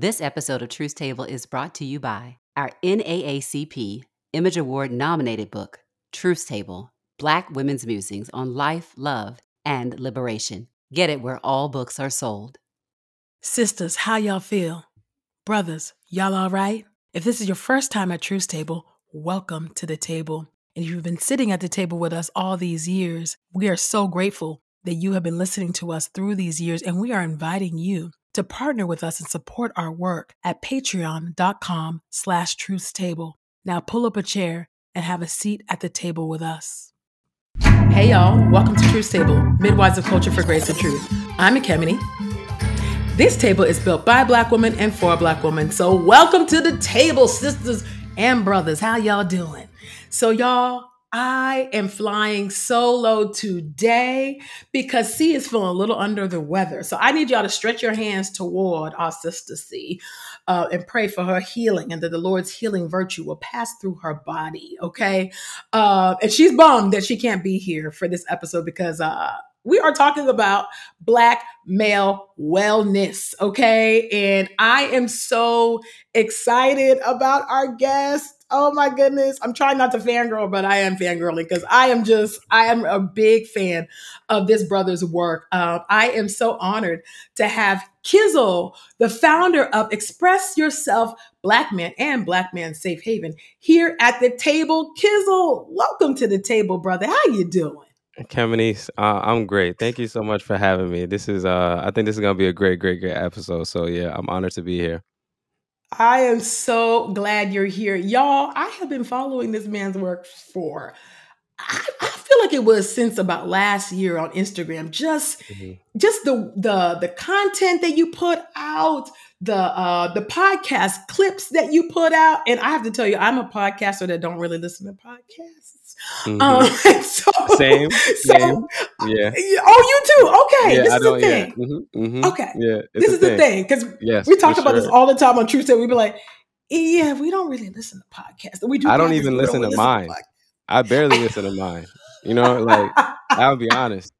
This episode of Truth Table is brought to you by our NAACP Image Award nominated book, Truth Table Black Women's Musings on Life, Love, and Liberation. Get it where all books are sold. Sisters, how y'all feel? Brothers, y'all all right? If this is your first time at Truth Table, welcome to the table. And if you've been sitting at the table with us all these years, we are so grateful that you have been listening to us through these years, and we are inviting you to partner with us and support our work at patreon.com slash truthstable. Now pull up a chair and have a seat at the table with us. Hey y'all, welcome to Truth Table, Midwives of Culture for Grace and Truth. I'm Ekemini. This table is built by Black women and for Black women. So welcome to the table, sisters and brothers. How y'all doing? So y'all, I am flying solo today because C is feeling a little under the weather. So I need y'all to stretch your hands toward our sister C uh, and pray for her healing and that the Lord's healing virtue will pass through her body. Okay. Uh, and she's bummed that she can't be here for this episode because uh, we are talking about black male wellness. Okay. And I am so excited about our guest. Oh my goodness. I'm trying not to fangirl, but I am fangirling because I am just, I am a big fan of this brother's work. Uh, I am so honored to have Kizzle, the founder of Express Yourself Black Man and Black Man Safe Haven, here at the table. Kizzle, welcome to the table, brother. How you doing? Kemini, uh, I'm great. Thank you so much for having me. This is, uh, I think this is gonna be a great, great, great episode. So yeah, I'm honored to be here. I am so glad you're here. Y'all, I have been following this man's work for I, I feel like it was since about last year on Instagram. Just hmm just the the the content that you put out, the uh the podcast clips that you put out. And I have to tell you, I'm a podcaster that don't really listen to podcasts. Hmm Um so Same, so same. Yeah, oh you too. Okay, yeah. this I is the don't. Yeah. thing. hmm hmm Okay. Yeah, This is the thing. thing. Because Yes, we talk about this all the time on Tuesday. We'd be like, yeah, we don't really listen to podcasts. We do I don't even we don't listen to really mine. I barely listen to mine. You know, like. I'll be honest.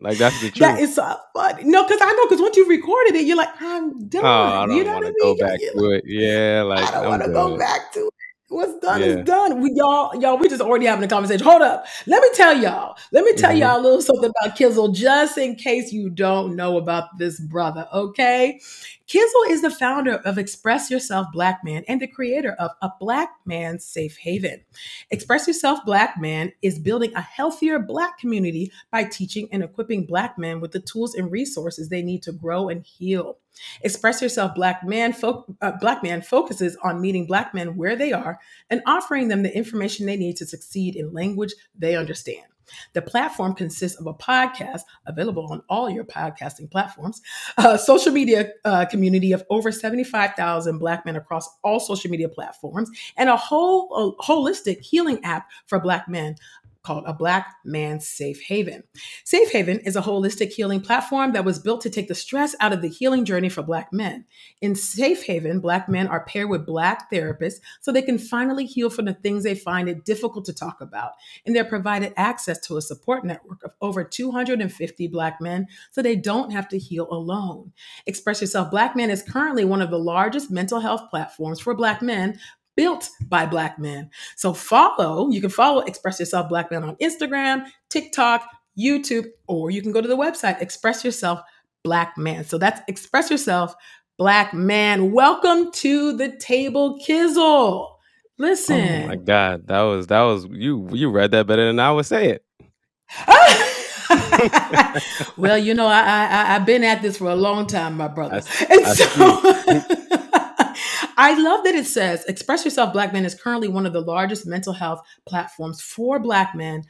Like that's the truth. is so funny. No, because I know because once you've recorded it, you're like, I'm Oh, I done. You don't know want to go mean? Back you're to like, it. Yeah, like I don't want to go back to it. What's done Yeah. is done. We y'all, y'all, we just already having a conversation. Hold up. Let me tell y'all. Let me tell hmm y'all a little something about Kizzle, just in case you don't know about this brother. Okay. Kizzle is the founder of Express Yourself Black Man and the creator of A Black Man Safe Haven. Express Yourself Black Man is building a healthier Black community by teaching and equipping Black men with the tools and resources they need to grow and heal. Express Yourself Black Man, fo- uh, Black Man focuses on meeting Black men where they are and offering them the information they need to succeed in language they understand. The platform consists of a podcast available on all your podcasting platforms, a social media uh, community of over 75,000 Black men across all social media platforms, and a whole a holistic healing app for Black men called A Black Man's Safe Haven. Safe Haven is a holistic healing platform that was built to take the stress out of the healing journey for Black men. In Safe Haven, Black men are paired with Black therapists so they can finally heal from the things they find it difficult to talk about. And they're provided access to a support network of over 250 Black men so they don't have to heal alone. Express Yourself Black Man is currently one of the largest mental health platforms for Black men built by Black men. So follow, you can follow Express Yourself Black Man on Instagram, TikTok, YouTube, or you can go to the website, Express Yourself Black Man. So that's Express Yourself Black Man. Welcome to the table, Kizzle. Oh Listen. Oh my God, that was that was you. You read that better than I would say it. well, you know, I, I I- I've been at this for a long time, my I brother, s- and I so. I love that it says Express Yourself Black Men is currently one of the largest mental health platforms for Black men,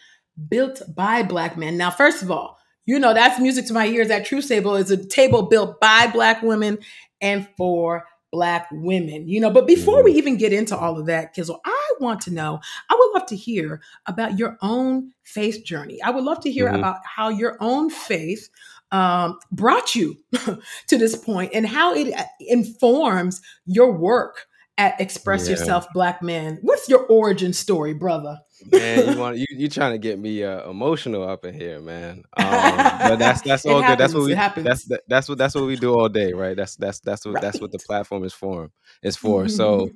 built by Black men. Now, first of all, you know that's music to my ears. That Truth Table is a table built by Black women and for Black women. You know, but before we even get into all of that, Kizzle, I want to know. I would love to hear about your own faith journey. I would love to hear hmm about how your own faith um, brought you to this point and how it uh, informs your work at Express Yeah. Yourself Black Man. What's your origin story, brother? Man, you want you you trying to get me uh, emotional up in here, man. Um, but that's that's all good. That's what we happens. that's that, that's what that's what we do all day, right? That's that's that's what that's what the platform is for. Is for. So,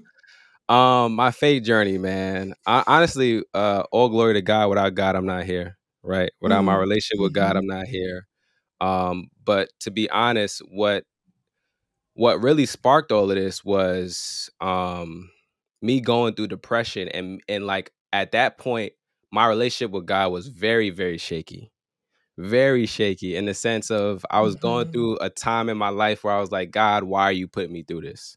um, my faith journey, man. I, honestly, uh, all glory to God. Without God, I'm not here. Right? Without my Mm, relationship with God, mhm. I'm not here. Um, but to be honest, what what really sparked all of this was um me going through depression and and like at that point my relationship with God was very very shaky. Very shaky in the sense of I was going Mhm. through a time in my life where I was like, God, why are you putting me through this?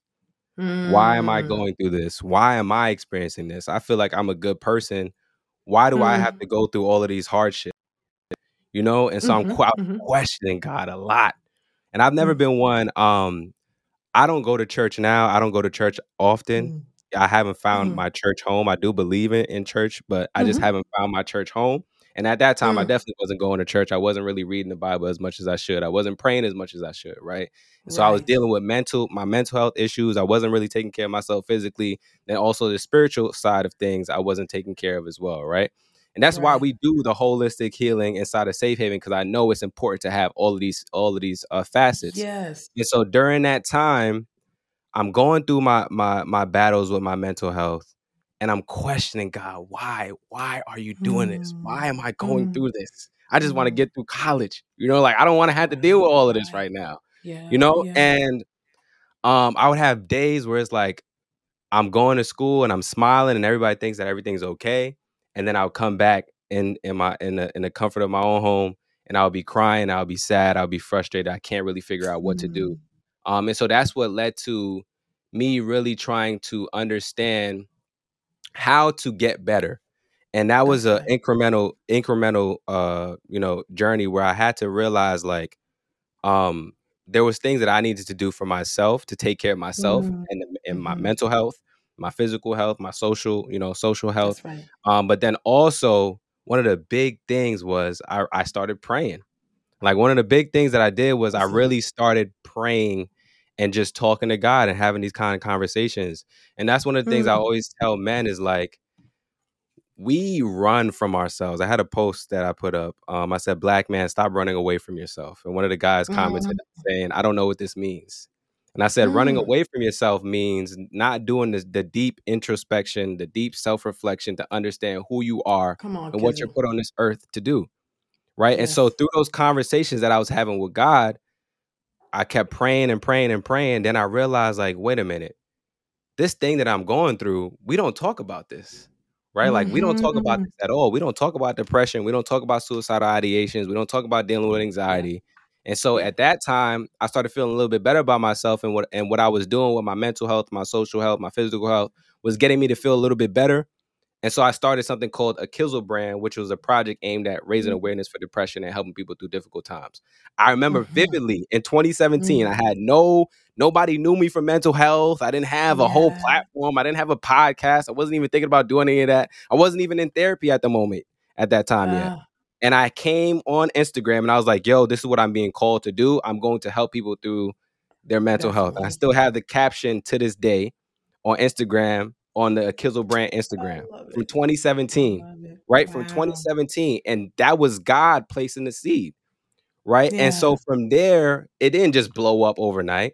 Why am I Mm, going through this? Why am I experiencing this? I feel like I'm a good person. Why do I have mm, to go through all of these hardships? You know? And so I'm mhm, que- I was mhm, questioning God a lot. And I've never mm, been one um I don't go to church now. I don't go to church often. mm, I haven't found mm, my church home. I do believe in, in church, but I just mhm, haven't found my church home. And at that time, I mm. definitely wasn't going to church. I wasn't really reading the Bible as much as I should. I wasn't praying as much as I should, right? And so I was dealing with mental, my mental health issues. I wasn't really taking care of myself physically. And also the spiritual side of things, I wasn't taking care of as well, right? And that's why we do the holistic healing inside of Safe Haven because I know it's important to have all of these, all of these uh, facets. Yes. And so during that time, I'm going through my my my battles with my mental health and I'm questioning God, why? Why are you doing this? Why am I going Mm, through this? I just want to mm. get through college. You know, like I don't want to have to deal with all of this Right. right now. Yeah. You know? Yeah. And um I would have days where it's like I'm going to school and I'm smiling and everybody thinks that everything's okay. And then I'll come back in in my in the in the comfort of my own home and I'll be crying, I'll be sad, I'll be frustrated. I can't really figure out what to do. Mm, Um, and so that's what led to me really trying to understand how to get better. And that was That's a incremental, incremental uh, you know, journey where I had to realize like um there was things that I needed to do for myself to take care of myself Mm, and and my mhm. mental health, my physical health, my social, you know, social health. That's right. Um, but then also one of the big things was I, I started praying. Like one of the big things that I did was I really started praying and just talking to God and having these kind of conversations. And that's one of the things I Mm, always tell men is like we run from ourselves. I had a post that I put up. Um, I said, "Black man, stop running away from yourself." And one of the guys commented mm, saying, "I don't know what this means." And I said, "Running mm. away from yourself means not doing the, the deep introspection, the deep self reflection to understand who you are Come on, and what you're put on this earth to do." Right. And so through those conversations that I was having with God, I kept praying and praying and praying. Then I realized, like, wait a minute, this thing that I'm going through, we don't talk about this, right? Like, we don't talk about Mhm. this at all. We don't talk about depression. We don't talk about suicidal ideations. We don't talk about dealing with Yeah. And so at that time, I started feeling a little bit better about myself and what and what I was doing with my mental health, my social health, my physical health was getting me to feel a little bit better. And so I started something called a Kizzle brand, which was a project aimed at raising Mm, awareness for depression and helping people through difficult times. I remember mhm. vividly in 2017, I Mm. had no nobody knew me for mental health. I didn't have a whole platform. I didn't have a podcast. I wasn't even thinking about doing any of that. I wasn't even in therapy at the moment at that time yet. And I came on Instagram and I was like, yo, this is what I'm being called to do. I'm going to help people through their mental health. I still have the caption to this day on Instagram on the Kizzle brand Instagram from 2017, love it. right? From 2017. And that was God placing the seed, right? And so from there, it didn't just blow up overnight,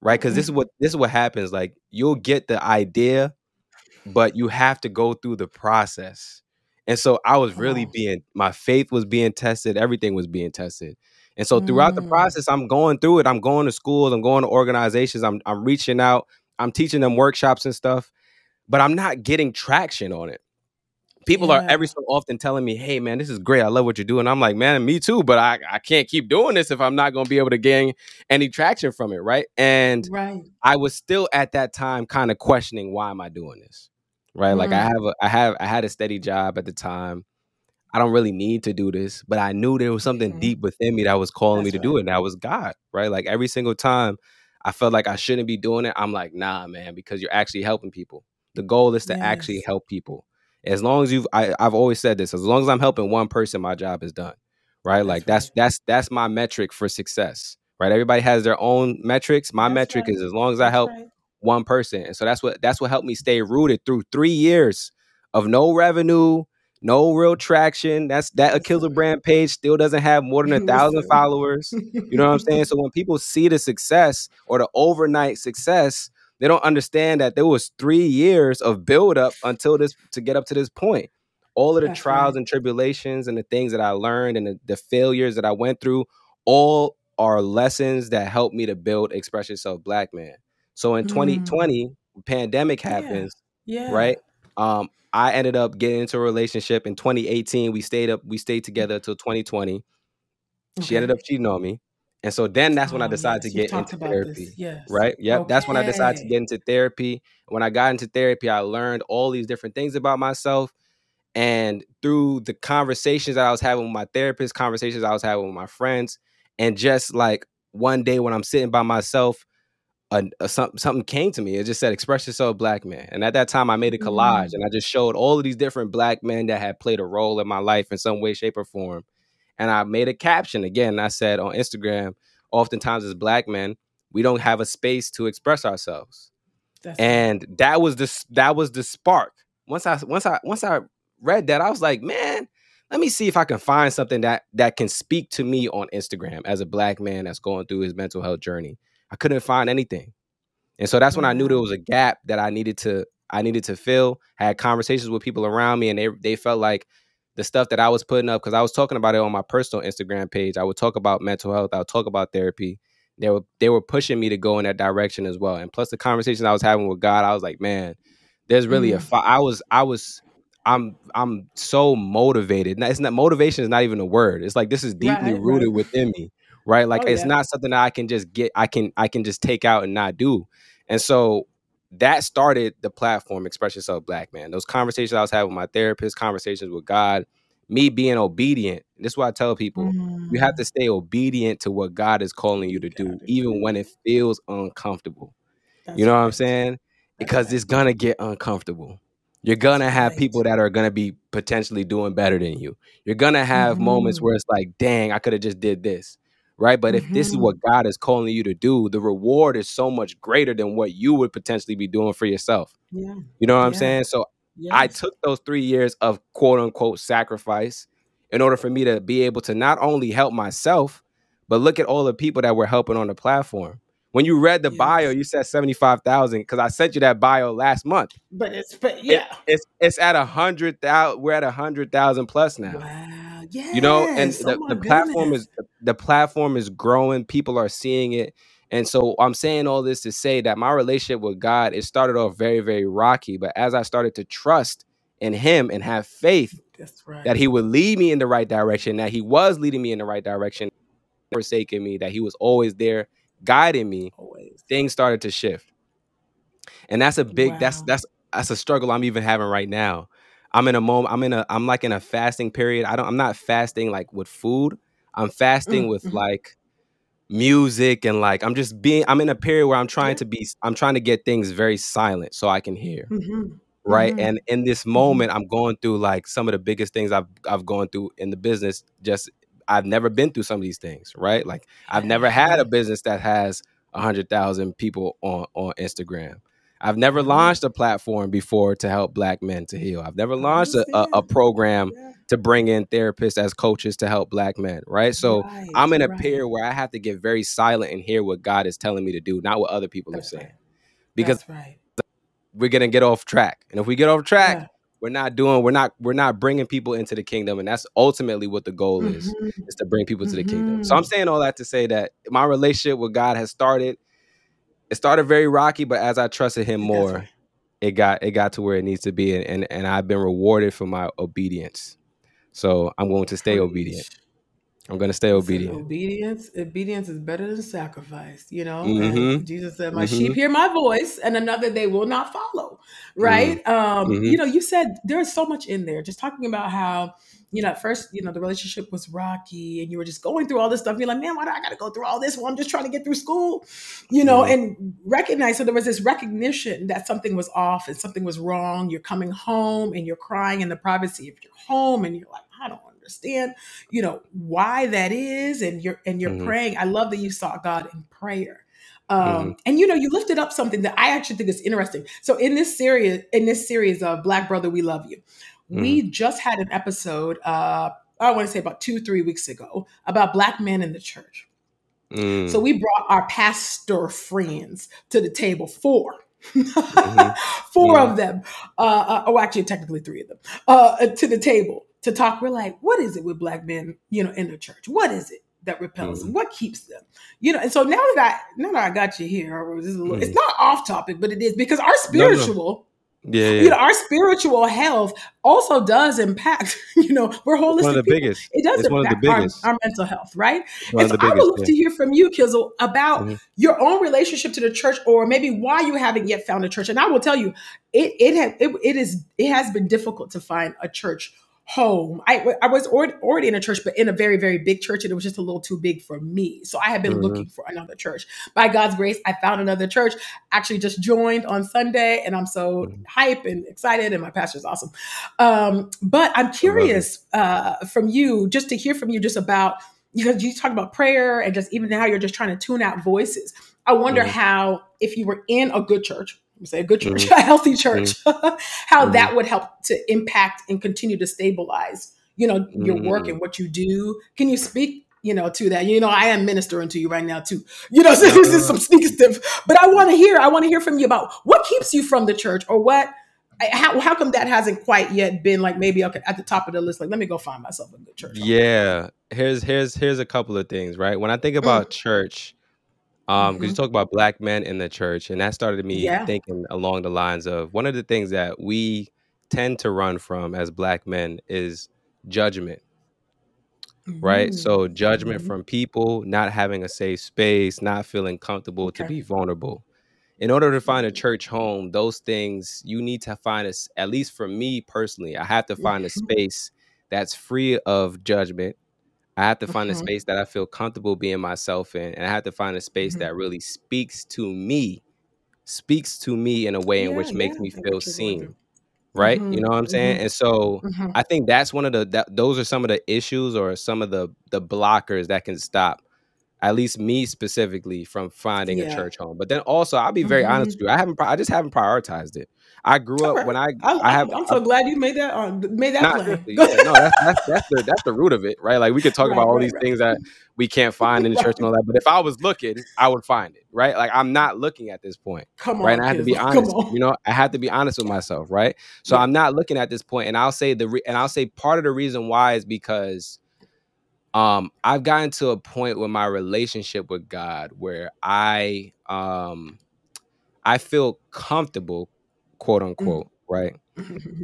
right? Because this mm-hmm. is what this is what happens. Like you'll get the idea, but you have to go through the process. And so I was really being my faith was being tested, everything was being tested. And so throughout the Mm. process, I'm going through it. I'm going to schools, I'm going to organizations, I'm I'm reaching out, I'm teaching them workshops and stuff, but I'm not getting traction on it. People are every so often telling me, "Hey man, this is great. I love what you're doing." I'm like, "Man, me too, but I I can't keep doing this if I'm not going to be able to gain any traction from it, right?" And Right. I was still at that time kind of questioning why am I doing this? Right? Like I Mm. have a I have I had a steady job at the time. I don't really need to do this, but I knew there was something Mhm. deep within me that was calling me That's to do it, and that was God, right? Like every single time I felt like I shouldn't be doing it, I'm like, "Nah, man, because you're actually helping people." The goal is to actually help people. As long as you've I, I've always said this, as long as I'm helping one person, my job is done. Right? That's Like that's right. that's that's my metric for success. Right? Everybody has their own metrics. My That's metric right. is as long as I help right. One person. And so that's what that's what helped me stay rooted through three years of no revenue, no real traction. That's that Akilla brand page still doesn't have more than a thousand followers. You know what I'm saying? So when people see the success or the overnight success, they don't understand that there was three years of build up until this to get up to this point. All of the That's trials and tribulations and the things that I learned and the, the failures that I went through, all are lessons that helped me to build Express Yourself Black Man. So in Mm. 2020, pandemic Yeah. happens, Yeah. right? Um, I ended up getting into a relationship in 2018. We stayed up, we stayed together until 2020. She ended up cheating on me. And so then that's when I Oh, decided to yes. You've get into therapy. Yes. Right? Yep. That's when I decided to get into therapy. When I got into therapy, I learned all these different things about myself. And through the conversations that I was having with my therapist, conversations I was having with my friends, and just like one day when I'm sitting by myself, a, a, something, something came to me. It just said, "Express yourself, black man." And at that time, I made a collage, Mm. and I just showed all of these different black men that had played a role in my life in some way, shape, or form. And I made a caption again. I said on Instagram, oftentimes as black men, we don't have a space to express ourselves That's and that was the that was the spark. Once I once I once I read that, I was like, man, let me see if I can find something that that can speak to me on Instagram as a black man that's going through his mental health journey. I couldn't find anything, and so that's when I knew there was a gap that I needed to I needed to fill. I had conversations with people around me, and they they felt like the stuff that I was putting up because I was talking about it on my personal Instagram page. I would talk about mental health. I would talk about therapy. They were they were pushing me to go in that direction as well. And plus the conversations I was having with God, I was like, man, there's really a Mm. fi- I was I was I'm I'm so motivated. Now, It's not motivation is not even a word. It's like this is deeply Right. Right. rooted within me, right? Like Oh it's yeah. not something that I can just get. I can I can just take out and not do. And so that started the platform Express Yourself Black Man. Those conversations I was having with my therapist, conversations with God, me being obedient. This is what I tell people. You have Mm. to stay obedient to what God is calling you You to do, even when it. feels uncomfortable. You That's know what I'm saying? Because right. it's gonna get uncomfortable. You're gonna have right. people that are gonna be potentially doing better than you. You're gonna have moments Mm-hmm. where it's like, dang, I could have just did this. Right. But if this is Mm-hmm. what God is calling you to do, the reward is so much greater than what you would potentially be doing for yourself. Yeah. You know what I'm saying? So I took those three years of quote unquote sacrifice in order for me to be able to not only help myself, but look at all the people that were helping on the platform. When you read the bio, you said 75,000 because I sent you that bio last month. But it's but It, yeah. it's it's at a hundred thousand. We're at a hundred thousand plus now. Wow. You know, and Yes. Oh the, the platform goodness. is the platform is growing. People are seeing it. And so I'm saying all this to say that my relationship with God, it started off very, very rocky. But as I started to trust in him and have faith That's that he would lead me in the right direction, that he was leading me in the right direction, forsaking me, that he was always there guiding me, Always. things started to shift. And that's a big that's that's that's a struggle I'm even having right now. I'm in a moment, I'm in a I'm like in a fasting period. I don't I'm not fasting like with food. I'm fasting Mm, with mhm. like music and like I'm just being I'm in a period where I'm trying Yeah. to be I'm trying to get things very silent so I can hear. Mm-hmm. Right. Mm-hmm. And in this Mm-hmm. moment, I'm going through like some of the biggest things I've I've gone through in the business. Just I've never been through some of these things, right? Like I've never had a business that has a hundred thousand people on on Instagram. I've never launched a platform before to help black men to heal. I've never launched a, a, a program Yeah. to bring in therapists as coaches to help black men, right? So Right. I'm in a Right. period where I have to get very silent and hear what God is telling me to do, not what other people are saying. right. Because That's we're gonna get off track. And if we get off track, Yeah. we're not doing, we're not, we're not bringing people into the kingdom. And that's ultimately what the goal is, Mm-hmm. is to bring people to the kingdom. So I'm Mm-hmm. saying all that to say that my relationship with God has started. It started very rocky, but as I trusted him more, it got it got to where it needs to be. And and, and I've been rewarded for my obedience. So I'm going to stay obedient. I'm gonna stay Listen, obedient. obedience, obedience is better than sacrifice, you know. Mm-hmm. Jesus said, My Mm-hmm. sheep hear my voice, and another they will not follow. Mm-hmm. Right? Um, Mm-hmm. you know, you said there's so much in there, just talking about how, you know, at first, you know, the relationship was rocky and you were just going through all this stuff. You're like, man, why do I gotta go through all this? Well, I'm just trying to get through school, you know, Mm-hmm. and recognize so there was this recognition that something was off and something was wrong. You're coming home and you're crying in the privacy of your home, and you're like, I don't understand you know why that is and you're and you're Mm-hmm. praying i love that you sought god in prayer Um, mm-hmm. And you know, you lifted up something that I actually think is interesting. So in this series, in this series of Black Brother, We Love You, mm-hmm. we just had an episode. Uh, I want to say about two, three weeks ago about black men in the church. Mm. So we brought our pastor friends to the table, four. mm-hmm. 4 of them, uh, uh, oh, actually, technically three of them, uh, to the table to talk. We're like, what is it with black men, you know, in the church? What is it? that repels mm-hmm. them? What keeps them? You know, and so now that I now that I got you here, little, mm-hmm. it's not off topic, but it is because our spiritual. Yeah, yeah, you know, our spiritual health also does impact. You know, we're holistic. One of the people. biggest. It does it's impact our, our, mental health, right? One and so I would love yeah. to hear from you, Kizzle, about mm-hmm. your own relationship to the church, or maybe why you haven't yet found a church. And I will tell you, it it has it, it is it has been difficult to find a church home. I, I was already in a church, but in a very, very big church, and it was just a little too big for me. So I had been mm-hmm. looking for another church. By God's grace, I found another church. Actually, just joined on Sunday, and I'm so mm-hmm. hype and excited, and my pastor's awesome. Um, but I'm curious uh, from you, just to hear from you, just about because you talk about prayer and just even how you're just trying to tune out voices. I wonder mm-hmm. how, if you were in a good church, say a good church, mm-hmm. a healthy church, mm-hmm. how mm-hmm. that would help to impact and continue to stabilize, you know, your work mm-hmm. and what you do. Can you speak, you know, to that? You know, I am ministering to you right now too. You know, so this is some sneaky stuff, but I want to hear, I want to hear from you about what keeps you from the church or what how, how come that hasn't quite yet been like maybe okay at the top of the list like let me go find myself a good church yeah here's here's here's a couple of things right when i think about mm. church um, because you mm-hmm. talk about black men in the church, and that started me Yeah. thinking along the lines of one of the things that we tend to run from as black men is judgment, right? Mm. So judgment Mhm. from people, not having a safe space, not feeling comfortable to be vulnerable. In order to find a mm. church home, those things you need to find us, at least for me personally, I have to find a mm-hmm. space that's free of judgment I have to find a space that I feel comfortable being myself in, and I have to find a space mm-hmm. that really speaks to me, speaks to me in a way in which makes me feel seen. Right? You know what I'm saying? And so I think that's one of the that those are some of the issues or some of the the blockers that can stop at least me specifically from finding a church home. But then also, I'll be very honest with you. I haven't I just haven't prioritized it. I grew up when I I, I have. I'm so glad you made that uh, made that plan. Really, yeah, no, that's, that's that's the that's the root of it, right? Like we could talk right, about all right, these right. things that we can't find in the church and all that, but if I was looking, I would find it, right? Like I'm not looking at this point, Come right? On, and I have to be honest, you know, I have to be honest with myself, right? So yeah. I'm not looking at this point, and I'll say the re- and I'll say part of the reason why is because um I've gotten to a point with my relationship with God where I um I feel comfortable, quote unquote, right?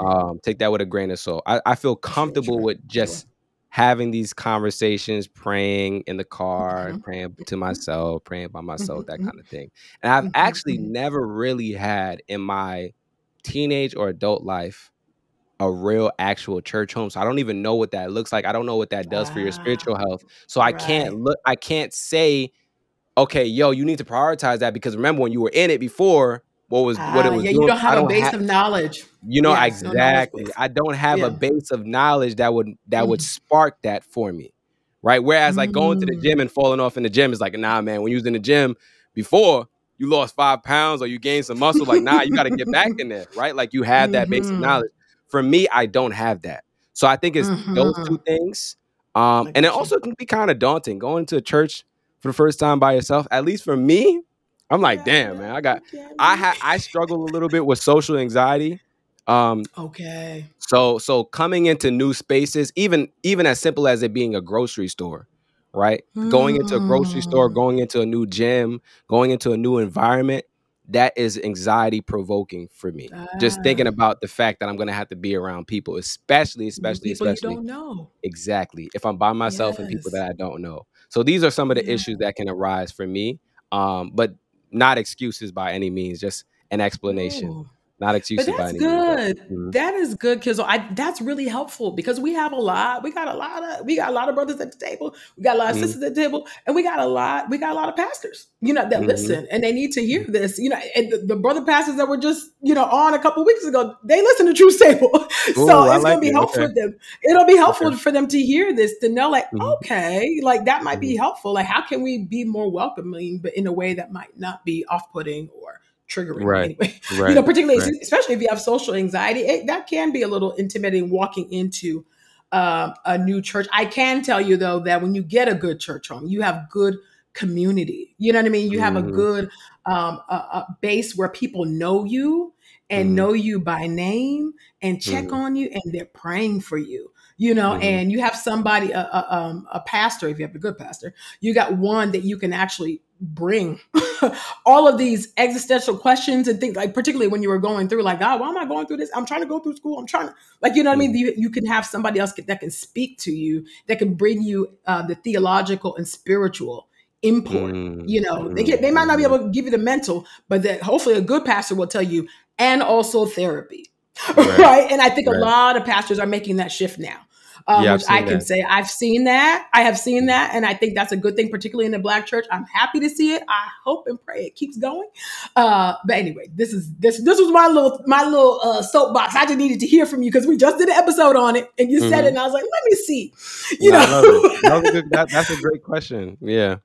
um, take that with a grain of salt. I, I feel comfortable sure, with just sure. having these conversations, praying in the car, mm-hmm. praying to myself, praying by myself, that mm-hmm. kind of thing. And I've mm-hmm. actually mm-hmm. never really had in my teenage or adult life a real actual church home. So I don't even know what that looks like. I don't know what that does for your spiritual health. So I right. can't look I can't say, okay, yo, you need to prioritize that because remember when you were in it before, what was what it ah, was yeah, doing. You don't have a base ha- of knowledge. You know yes, exactly. No I don't have yeah. a base of knowledge that would that mm. would spark that for me, right? Whereas like going to the gym mm. and falling off in the gym is like, nah, man. When you was in the gym before, you lost five pounds or you gained some muscle. Like, nah, you got to get back in there, right? Like you have that mm-hmm. base of mm-hmm. knowledge. For me, I don't have that. So I think it's mm-hmm. those two mm-hmm. things. Um, and it also can be kind of daunting going to a church for the first time by yourself. At least for me, I'm like, damn, man, I got, I ha- I struggle a little bit with social anxiety. Um, okay. So, so coming into new spaces, even even as simple as it being a grocery store, right? Mm. Going into a grocery store, hmm. going into a new gym, going into a new environment, that is anxiety provoking for me. Ah. Just thinking about the fact that I'm going to have to be around people, especially, especially, people especially. You don't know exactly if I'm by myself yes. and people that I don't know. So these are some of the yeah. issues that can arise for me. Um, but not excuses by any means, just an explanation. Ooh. Not exclusive. But that's good. Mm-hmm. That is good, Kizzle. I that's really helpful because we have a lot. We got a lot of we got a lot of brothers at the table. We got a lot of mm-hmm. sisters at the table, and we got a lot. We got a lot of pastors. You know that mm-hmm. listen and they need to hear this. You know, and the, the brother pastors that were just you know on a couple weeks ago, they listen to Truth Table, so Ooh, it's like gonna be it. helpful okay. for them. It'll be helpful okay. for them to hear this to know like mm-hmm. okay, like that might be mm-hmm. helpful. Like how can we be more welcoming, but in a way that might not be off putting or triggering right. anyway. Right. You know, particularly right. especially if you have social anxiety, it, that can be a little intimidating walking into um, a new church. I can tell you though that when you get a good church home, you have good community. You know what I mean? You have mm-hmm. a good um, a, a base where people know you and mm-hmm. know you by name and check mm-hmm. on you and they're praying for you you know mm-hmm. and you have somebody a, a, um, a, pastor if you have a good pastor you got one that you can actually bring all of these existential questions and things like particularly when you were going through like god why am i going through this i'm trying to go through school i'm trying to like you know what mm-hmm. i mean mm-hmm. you, you can have somebody else that can speak to you that can bring you uh, the theological and spiritual import mm-hmm. you know they, get, they might not be able to give you the mental but that hopefully a good pastor will tell you and also therapy right, right? and i think right. a lot of pastors are making that shift now um, yeah, which I can that. say I've seen that. I have seen that, and I think that's a good thing, particularly in the Black church. I'm happy to see it. I hope and pray it keeps going. Uh, but anyway, this is this this was my little my little uh, soapbox. I just needed to hear from you because we just did an episode on it, and you mm-hmm. said it, and I was like, let me see. You no, know, that a good, that, that's a great question. Yeah.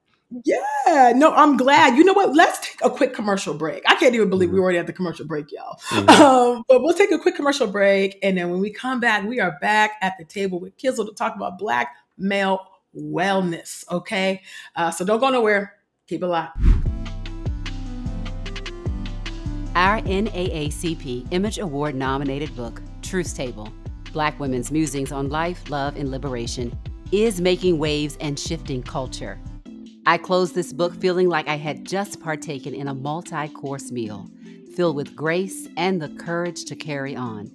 Yeah, no, I'm glad. You know what? Let's take a quick commercial break. I can't even believe mm-hmm. we already had the commercial break, y'all. Mm-hmm. Um, but we'll take a quick commercial break. And then when we come back, we are back at the table with Kizzle to talk about Black male wellness. Okay. Uh, so don't go nowhere. Keep it locked. Our NAACP Image Award nominated book, Truth Table Black Women's Musings on Life, Love, and Liberation, is making waves and shifting culture. I closed this book feeling like I had just partaken in a multi course meal filled with grace and the courage to carry on.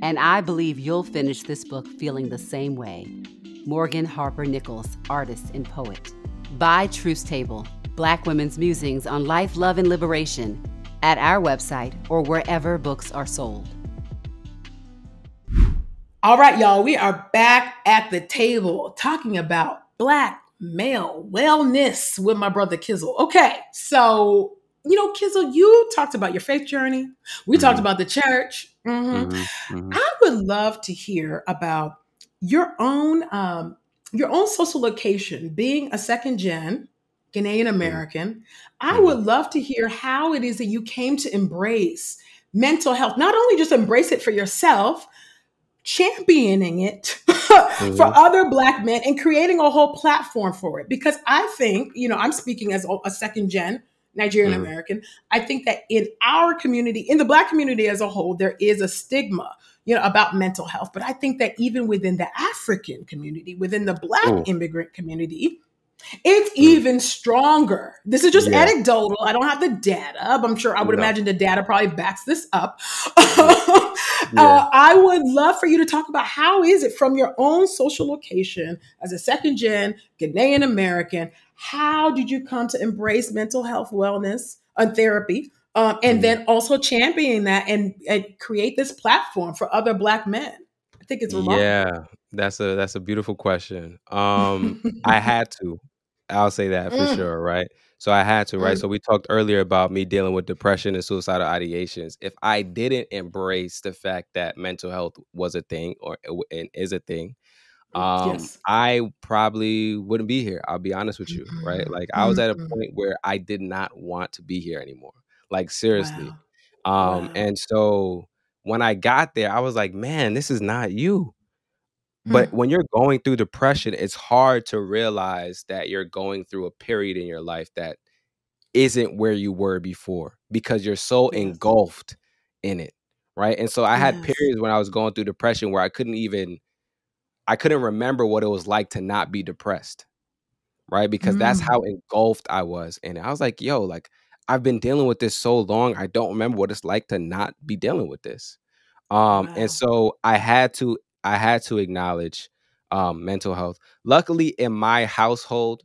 And I believe you'll finish this book feeling the same way. Morgan Harper Nichols, artist and poet. Buy Truth Table Black Women's Musings on Life, Love, and Liberation at our website or wherever books are sold. All right, y'all, we are back at the table talking about Black male wellness with my brother Kizzle. Okay, so you know, Kizzle, you talked about your faith journey. We mm-hmm. talked about the church. Mm-hmm. Mm-hmm. mm-hmm. I would love to hear about your own um, your own social location, being a second gen Ghanaian mm-hmm. American. I mm-hmm. would love to hear how it is that you came to embrace mental health. Not only just embrace it for yourself, championing it mm-hmm. for other black men and creating a whole platform for it because i think you know i'm speaking as a second gen nigerian mm-hmm. american i think that in our community in the black community as a whole there is a stigma you know about mental health but i think that even within the african community within the black immigrant community it's mm. even stronger. This is just yeah. anecdotal. I don't have the data. I'm sure I would no. imagine the data probably backs this up. uh, I would love for you to talk about how is it from your own social location as a second gen Ghanaian American? How did you come to embrace mental health wellness and therapy? Um, and mm. then also championing that and, and create this platform for other Black men. I think it's remarkable. Yeah, that's a that's a beautiful question. Um, I had to. I'll say that for mm. sure, right? So I had to, right? Mm. So we talked earlier about me dealing with depression and suicidal ideations. If I didn't embrace the fact that mental health was a thing or and is a thing, mm, um, yes. I probably wouldn't be here. I'll be honest with you, mm-hmm. right? Like I was at a mm-hmm. point where I did not want to be here anymore. Like seriously. Wow. Um, wow. and so when I got there, I was like, man, this is not you. But hmm. when you're going through depression, it's hard to realize that you're going through a period in your life that isn't where you were before because you're so yes. engulfed in it. Right. And so I had periods when I was going through depression where I couldn't even I couldn't remember what it was like to not be depressed. Right. Because mm. that's how engulfed I was in it. I was like, yo, like I've been dealing with this so long. I don't remember what it's like to not be dealing with this. Um, wow. and so I had to I had to acknowledge um, mental health. Luckily, in my household,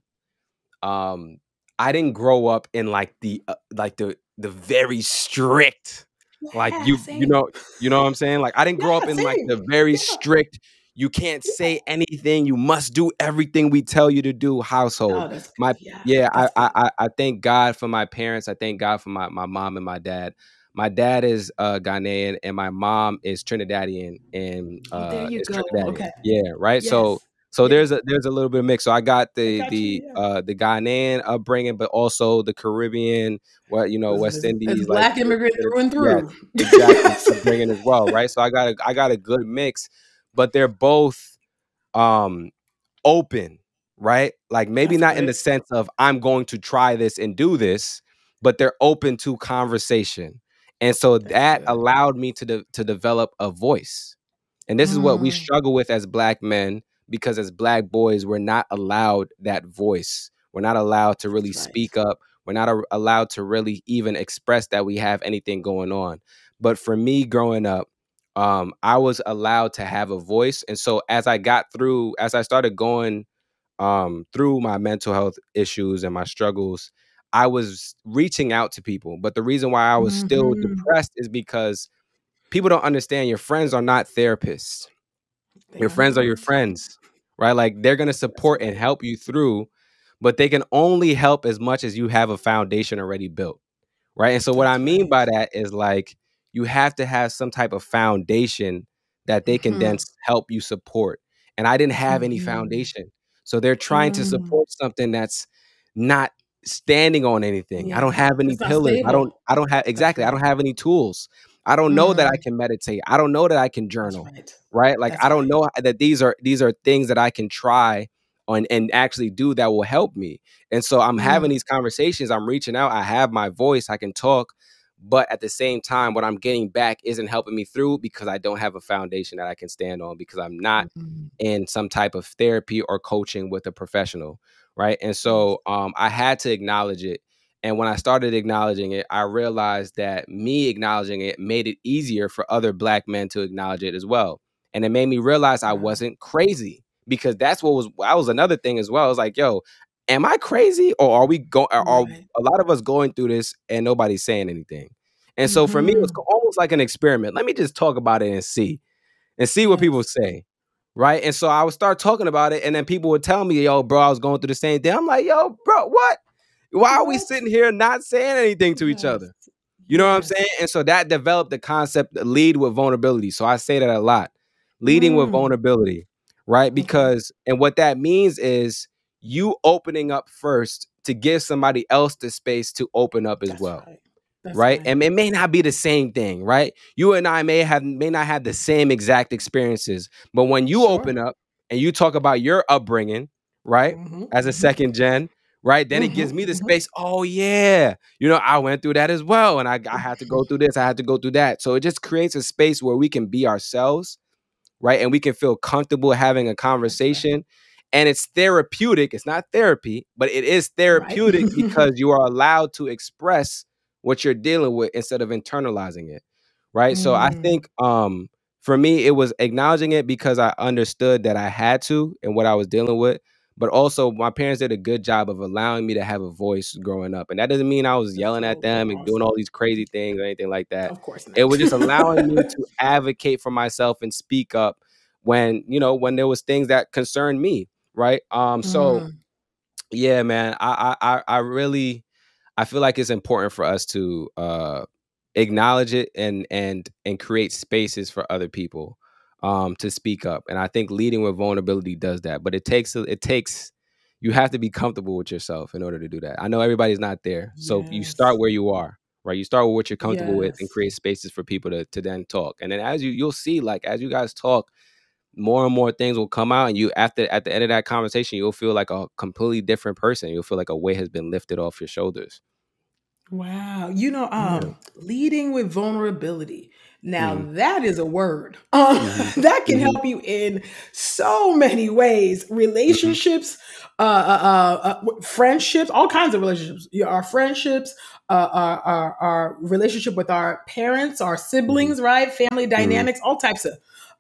um, I didn't grow up in like the uh, like the the very strict like Yeah, you you same. know you know what I'm saying? Like I didn't grow up in like the very Yeah. strict you can't say anything, you must do everything we tell you to do household. Oh, that's My. Yeah, yeah, I I. I I thank God for my parents. I thank God for my my mom and my dad. My dad is uh Ghanaian and my mom is Trinidadian and Oh, there uh you is go. Trinidadian. Okay. Yeah, right? So Yes. so Yeah. there's a there's a little bit of mix. So I got I the got you. the Yeah. uh the Ghanaian upbringing, but also the Caribbean, what you know, As, West as Indies, like black immigrant through and through. exactly upbringing as well, right? So I got a I got a good mix, but they're both um open, right? Like maybe That's not in the sense of I'm going to try this and do this, but they're open to conversation. And so that allowed me to de- to develop a voice. And this is what we Mm. struggle with as black men because as black boys we're not allowed that voice. We're not allowed to really right. speak up. We're not a- allowed to really even express that we have anything going on. But for me growing up, um, I was allowed to have a voice. And so as I got through, as I started going um, through my mental health issues and my struggles, I was reaching out to people. But the reason why I was still Mhm. depressed is because people don't understand your friends are not therapists. They Your friends are your friends, right? Like they're going to support and help you through, but they can only help as much as you have a foundation already built, right? And so what I mean by that is like you have to have some type of foundation that they can then Mhm. s- help you support. And I didn't have any Mhm. foundation. So they're trying to Mm. support something that's not standing on anything. I don't have any pillars. I don't. I don't have exactly. I don't have any tools. I don't know that I Mm. can meditate. I don't know that I can journal right. right? Like That's I don't right. know that these are these are things that I can try on and actually do that will help me. And so I'm having Mm. these conversations, I'm reaching out, I have my voice, I can talk, but at the same time what I'm getting back isn't helping me through because I don't have a foundation that I can stand on because I'm not Mhm. in some type of therapy or coaching with a professional, right? And so um I had to acknowledge it. And when I started acknowledging it, I realized that me acknowledging it made it easier for other black men to acknowledge it as well and it made me realize I wasn't crazy because that's what was that was another thing as well. I was like, yo, am I crazy or are we going? Are, are a lot of us going through this and nobody's saying anything? And so for me, it was Mhm. almost like an experiment. Let me just talk about it and see, and see what people say, right? And so I would start talking about it, and then people would tell me, "Yo, bro, I was going through the same thing." I'm like, "Yo, bro, what? Why are we sitting here not saying anything to each other?" You know what I'm saying? And so that developed the concept lead with vulnerability. So I say that a lot. Leading with Mm. vulnerability, right? Okay. Because and what that means is you opening up first to give somebody else the space to open up as That's well. right. That's Right? right. And it may not be the same thing, right? You and I may have may not have the same exact experiences, but when you Sure. open up and you talk about your upbringing, right? Mhm. As a Mhm. second gen, right? Then it gives Mhm. me the Mhm. space. Oh yeah, you know, I went through that as well, and I I had to go through this, I had to go through that. So it just creates a space where we can be ourselves, right? And we can feel comfortable having a right. conversation. And it's therapeutic. It's not therapy, but it is Right. therapeutic because you are allowed to express what you're dealing with instead of internalizing it. Right. So I Mm. think um for me it was acknowledging it because I understood that I had to and what I was dealing with. But also my parents did a good job of allowing me to have a voice growing up. And that doesn't mean I was yelling at them and doing all these crazy things or anything like that. Of course It was just allowing me to advocate for myself and speak up when, you know, when there was things that concerned me. Right. Um, so Mm. yeah, man, I I I really I feel like it's important for us to uh acknowledge it and and and create spaces for other people um to speak up. And I think leading with vulnerability does that. But it takes it takes you have to be comfortable with yourself in order to do that. I know everybody's not there. So you start where you are, right? You start with what you're comfortable with and create spaces for people to to then talk. And then as you you'll see like as you guys talk more and more things will come out and you after at the end of that conversation you'll feel like a completely different person you'll feel like a weight has been lifted off your shoulders Wow. You know, um, leading with vulnerability. Now hmm that is a word. Um, hmm that can hmm help you in so many ways. hmm Relationships, uh, uh, uh, uh, w- friendships, all kinds of relationships. Yeah, Our friendships, uh, our, our, our relationship with our parents, our hmm siblings, right? Family hmm dynamics, all types of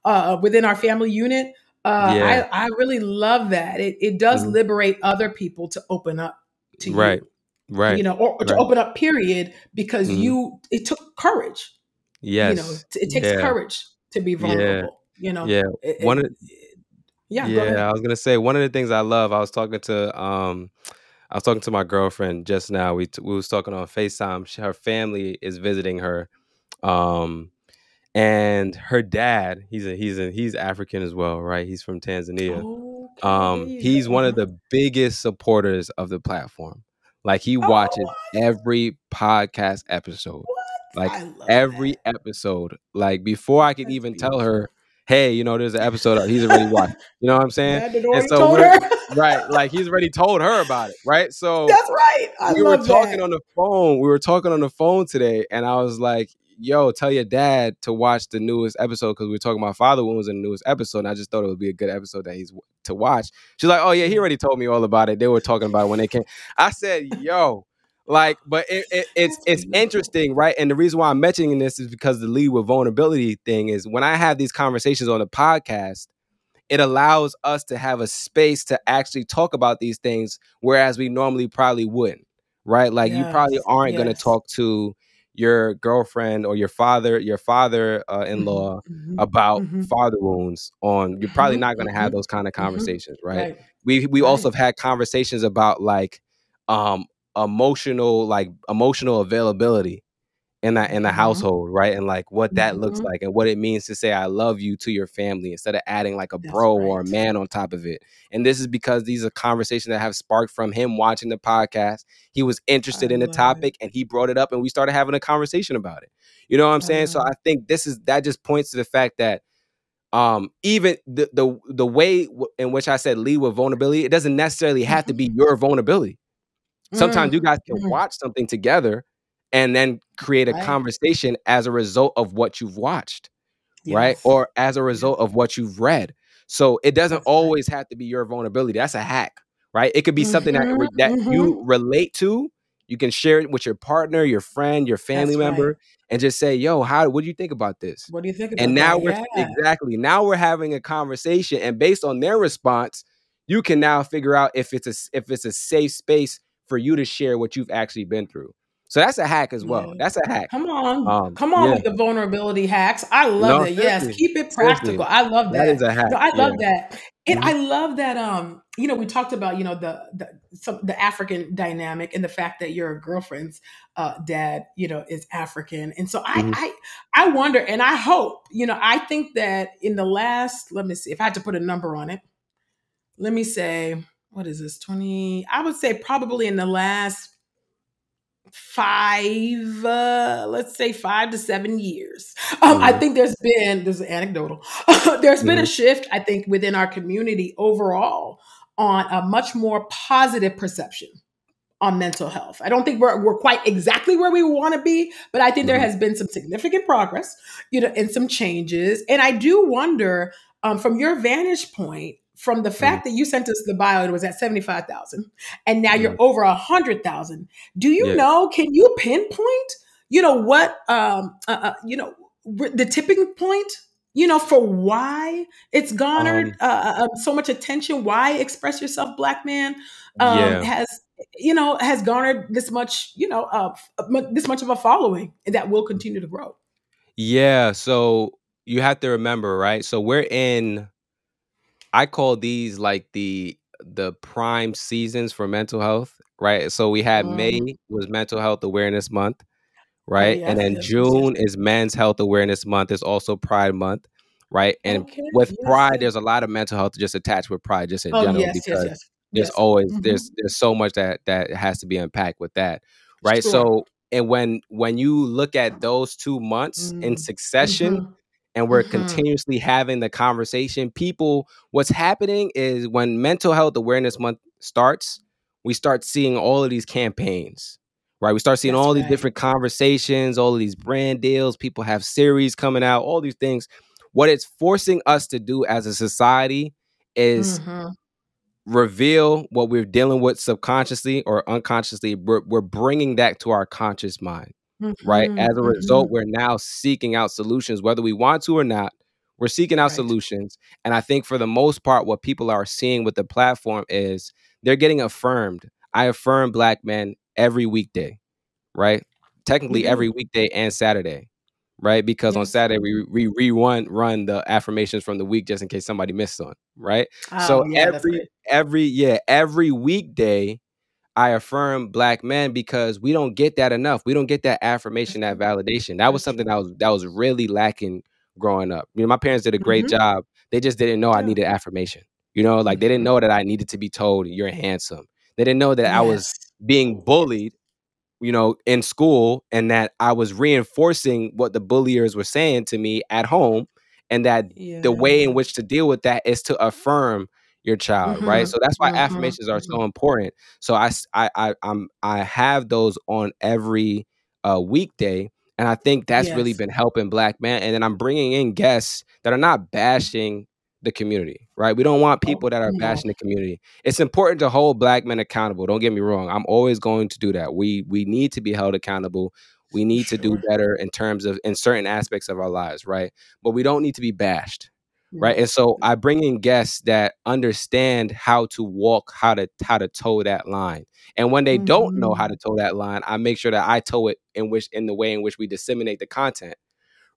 uh, within our family unit. Uh, yeah I, I really love that. It, it does hmm liberate other people to open up to you. right you you know, or, or to right open up, period, because hmm you, it took courage. Yes. You know, it takes yeah. courage to be vulnerable. Yeah. You know. Yeah. It, one it, of yeah. yeah, I was gonna say one of the things I love. I was talking to um, I was talking to my girlfriend just now. We t- we was talking on Facetime. She, her family is visiting her, um, and her dad. He's a he's a he's African as well, right? He's from Tanzania. Okay, Um, he's one of the biggest supporters of the platform. Like he Oh, watches what? every podcast episode. What? Like every that. episode. Like before I could That's even tell her, hey, you know, there's an episode. He's already watched. You know what I'm saying? And so told we're her. right, like he's already told her about it, right? So That's right. I we were talking that. on the phone. We were talking on the phone today, and I was like, "Yo, tell your dad to watch the newest episode because we were talking about father wounds in the newest episode." And I just thought it would be a good episode that he's to watch. She's like, "Oh yeah, he mm. already told me all about it. They were talking about it when they came." I said, "Yo." Like, but it, it, it's it's interesting, right? And the reason why I'm mentioning this is because the lead with vulnerability thing is when I have these conversations on the podcast, it allows us to have a space to actually talk about these things, whereas we normally probably wouldn't, right? Like you probably aren't going to talk to your girlfriend or your father, your father uh, in law Mhm, about mhm, father wounds. On you're probably mhm, not going to have mhm, those kind of conversations, right? Right. We we Right. also have had conversations about like um emotional like emotional availability in that in the Mhm, household, right? And like what that looks mhm. like and what it means to say I love you to your family instead of adding like a That's bro or a man on top of it. And this is because these are conversations that have sparked from him watching the podcast. He was I interested in the love it. topic and he brought it up and we started having a conversation about it. You know what I'm I saying? So I think this is that just points to the fact that um even the the the way w- in which I said lead with vulnerability, it doesn't necessarily have to be your vulnerability sometimes you Mm, guys can mm. watch something together and then create a Right. conversation as a result of what you've watched right or as a Yes. result of what you've read so it doesn't That's right. always have to be your vulnerability that's a hack right it could be something that Mhm, re- that mhm. you relate to you can share it with your partner your friend your family That's right. member and just say yo how what do you think about this What do you think and now that? we're Yeah. exactly now we're having a conversation and based on their response you can now figure out if it's a if it's a safe space for you to share what you've actually been through so that's a hack as well Yeah. that's a hack Come on. um Come on yeah with the vulnerability hacks. I love no it. Yes. Keep it practical. I love that. that is a hack No, I yeah love that. And Mhm. I love that um, you know, we talked about, you know, the the some the African dynamic and the fact that your girlfriend's uh dad, you know, is African. And so I Mhm. I I wonder and I hope, you know, I think that in the last, let me see, if I had to put a number on it, let me say, what is this? 20, I would say probably in the last five uh let's say five to seven years um i Mhm. think there's been this is anecdotal there's been a Mhm. shift i think within our community overall on a much more positive perception on mental health. I don't think we're, we're quite exactly where we want to be, but I think there Mhm. has been some significant progress, you know, and some changes. And I do wonder, um, from your vantage point, from the fact that you sent us the bio, it was at 75,000, and now you're Mhm. over 100,000. Do you yeah. know, can you pinpoint, you know, what, um, uh, uh, you know, the tipping point, you know, for why it's garnered um. uh, uh, so much attention, why Express Yourself Black Man um, yeah. has you know has garnered this much you know uh, this much of a following that will continue to grow? Yeah so you have to remember right? So we're in I call these like the the prime seasons for mental health, right? So we had. May was mental health awareness month, okay right? And then yes June is men's health awareness month. It's also Pride month, right? And okay with yes Pride, there's a lot of mental health just attached with Pride, just in oh general, yes because yes there's always hmm there's there's so much that that has to be unpacked with that, right? sure So and when when you look at those two months in mm. succession, hmm and we're hmm continuously having the conversation. People what's happening is when mental health awareness month starts we start seeing all of these campaigns right? We start seeing that's all these different conversations all of these brand deals people have series coming out all these things. What it's forcing us to do as a society is hmm reveal what we're dealing with subconsciously or unconsciously. We're, we're bringing that to our conscious mind right? hmm As a hmm result, we're now seeking out solutions, whether we want to or not. We're seeking out right solutions. And I think for the most part, what people are seeing with the platform is they're getting affirmed. I affirm black men every weekday, right? Technically every weekday and Saturday, right? Because yes. on Saturday we we rerun run the affirmations from the week just in case somebody missed one, right? Oh, so yeah, every every yeah every weekday I affirm black men because we don't get that enough. We don't get that affirmation, that validation. That was something that was that was really lacking growing up. You know, my parents did a great mm-hmm. job. They just didn't know. I needed affirmation. You know, like they didn't mm-hmm. know that I needed to be told you're handsome. They didn't know that yes. I was being bullied you know, in school and that I was reinforcing what the bulliers were saying to me at home and that yeah. the way in which to deal with that is to affirm your child, mm-hmm. right? So that's why mm-hmm. affirmations are so important. So I I I I'm I have those on every uh weekday and I think that's yes. really been helping black men and then I'm bringing in guests that are not bashing the community, right? We don't want people that are bashing the community. It's important to hold black men accountable. Don't get me wrong. I'm always going to do that. We we need to be held accountable. We need sure. to do better in terms of in certain aspects of our lives, right? But we don't need to be bashed. Right. And so I bring in guests that understand how to walk, how to how to toe that line. And when they mm-hmm. don't know how mm-hmm. to toe that line, I make sure that I toe it in which in the way in which we disseminate the content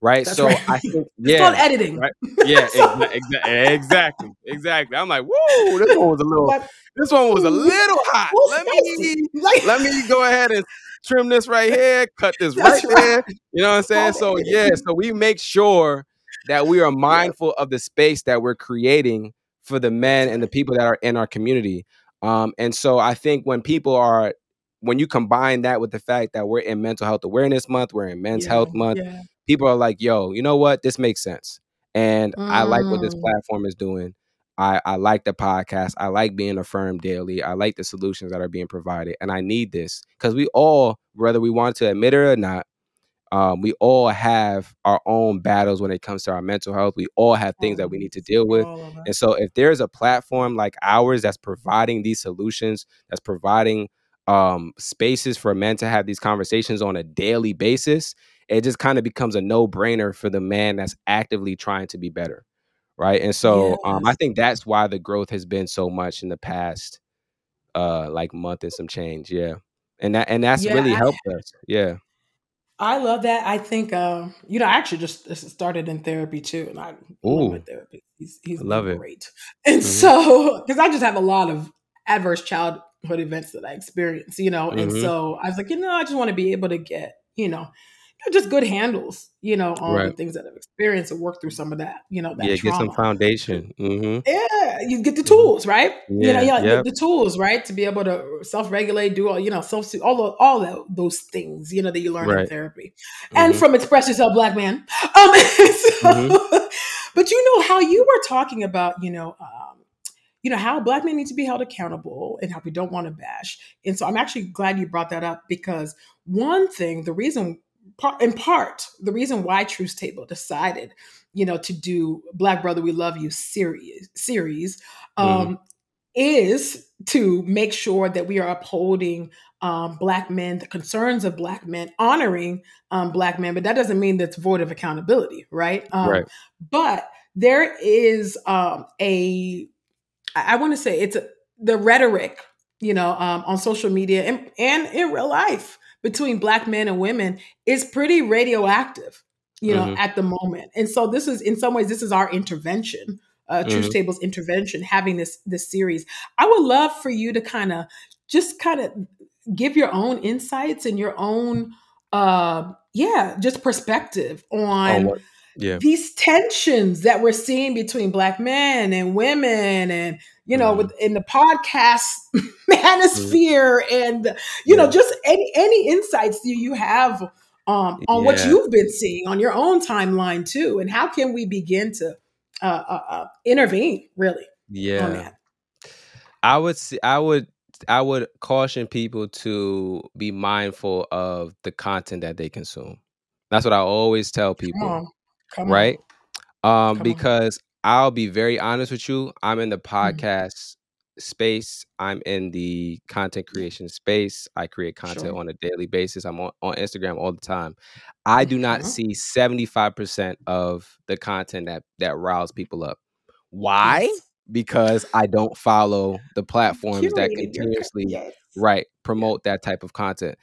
right? That's so right. I think yeah, it's called editing. Right? Yeah, exa- exa- exactly, exactly. I'm like, whoa, this one was a little, this one was a little hot. Let me let me go ahead and trim this right here, cut this right, right, there. You know what I'm saying? So yeah, so we make sure that we are mindful of the space that we're creating for the men and the people that are in our community. Um, and so I think when people are when you combine that with the fact that we're in mental health awareness month, we're in men's yeah, health month, yeah people are like, yo, you know what? This makes sense. And mm. I like what this mm. platform is doing. I, I like the podcast. I like being affirmed daily. I like the solutions that are being provided. And I need this because we all, whether we want to admit it or not, um, we all have our own battles when it comes to our mental health. We all have things that we need to deal with. And so, if there's a platform like ours that's providing these solutions, that's providing um, spaces for men to have these conversations on a daily basis, it just kind of becomes a no brainer for the man that's actively trying to be better. Right. And so um, I think that's why the growth has been so much in the past uh like month and some change. Yeah. And that and that's yeah, really helped I, us. Yeah. I love that. I think uh, you know, I actually just started in therapy too, and I Ooh, love my therapist. He's he's love it. great. And mm-hmm. so because I just have a lot of adverse childhood events that I experience, you know, mm-hmm. and so I was like, you know, I just want to be able to get, you know, just good handles, you know, on right. things that I've experienced and work through some of that, you know, that yeah, trauma. get some foundation. Mm-hmm. Yeah, you get the mm-hmm. tools, right? Yeah, you know, yeah, yep. the, the, tools, right, to be able to self-regulate, do all, you know, self all the, all the, those things, you know, that you learn right. in therapy, mm-hmm. and from Express Yourself, Black Man. Um, so, mm-hmm. but you know how you were talking about, you know. Um, you know how black men need to be held accountable and how we don't want to bash and so i'm actually glad you brought that up because one thing the reason in part, the reason why Truth Table decided, you know, to do Black Brother We Love You series series mm-hmm. um, mm. is to make sure that we are upholding um, Black men, the concerns of Black men, honoring um, Black men. But that doesn't mean that's void of accountability, right? Um, right. But there is um, a, I want to say it's a, the rhetoric, you know, um, on social media and, and in real life between black men and women is pretty radioactive you know mm-hmm. at the moment and so this is in some ways this is our intervention uh truth mm-hmm. tables intervention having this this series i would love for you to kind of just kind of give your own insights and your own uh yeah just perspective on oh, yeah. these tensions that we're seeing between black men and women and you know, mm-hmm. in the podcast manosphere mm-hmm. and you yeah. know, just any any insights do you have um, on yeah. what you've been seeing on your own timeline too, and how can we begin to uh, uh, uh, intervene really? Yeah, I would see, I would I would caution people to be mindful of the content that they consume. That's what I always tell people. Come right? On. Um, because I'll be very honest with you. I'm in the mm-hmm. podcast mm-hmm. space. I'm in the content creation space. I create content sure. on a daily basis. I'm on, on Instagram all the time. I do not mm-hmm. see 75% of the content that that riles people up. Why? Yes. Because I don't follow the platforms that continuously yes. right promote that type of content.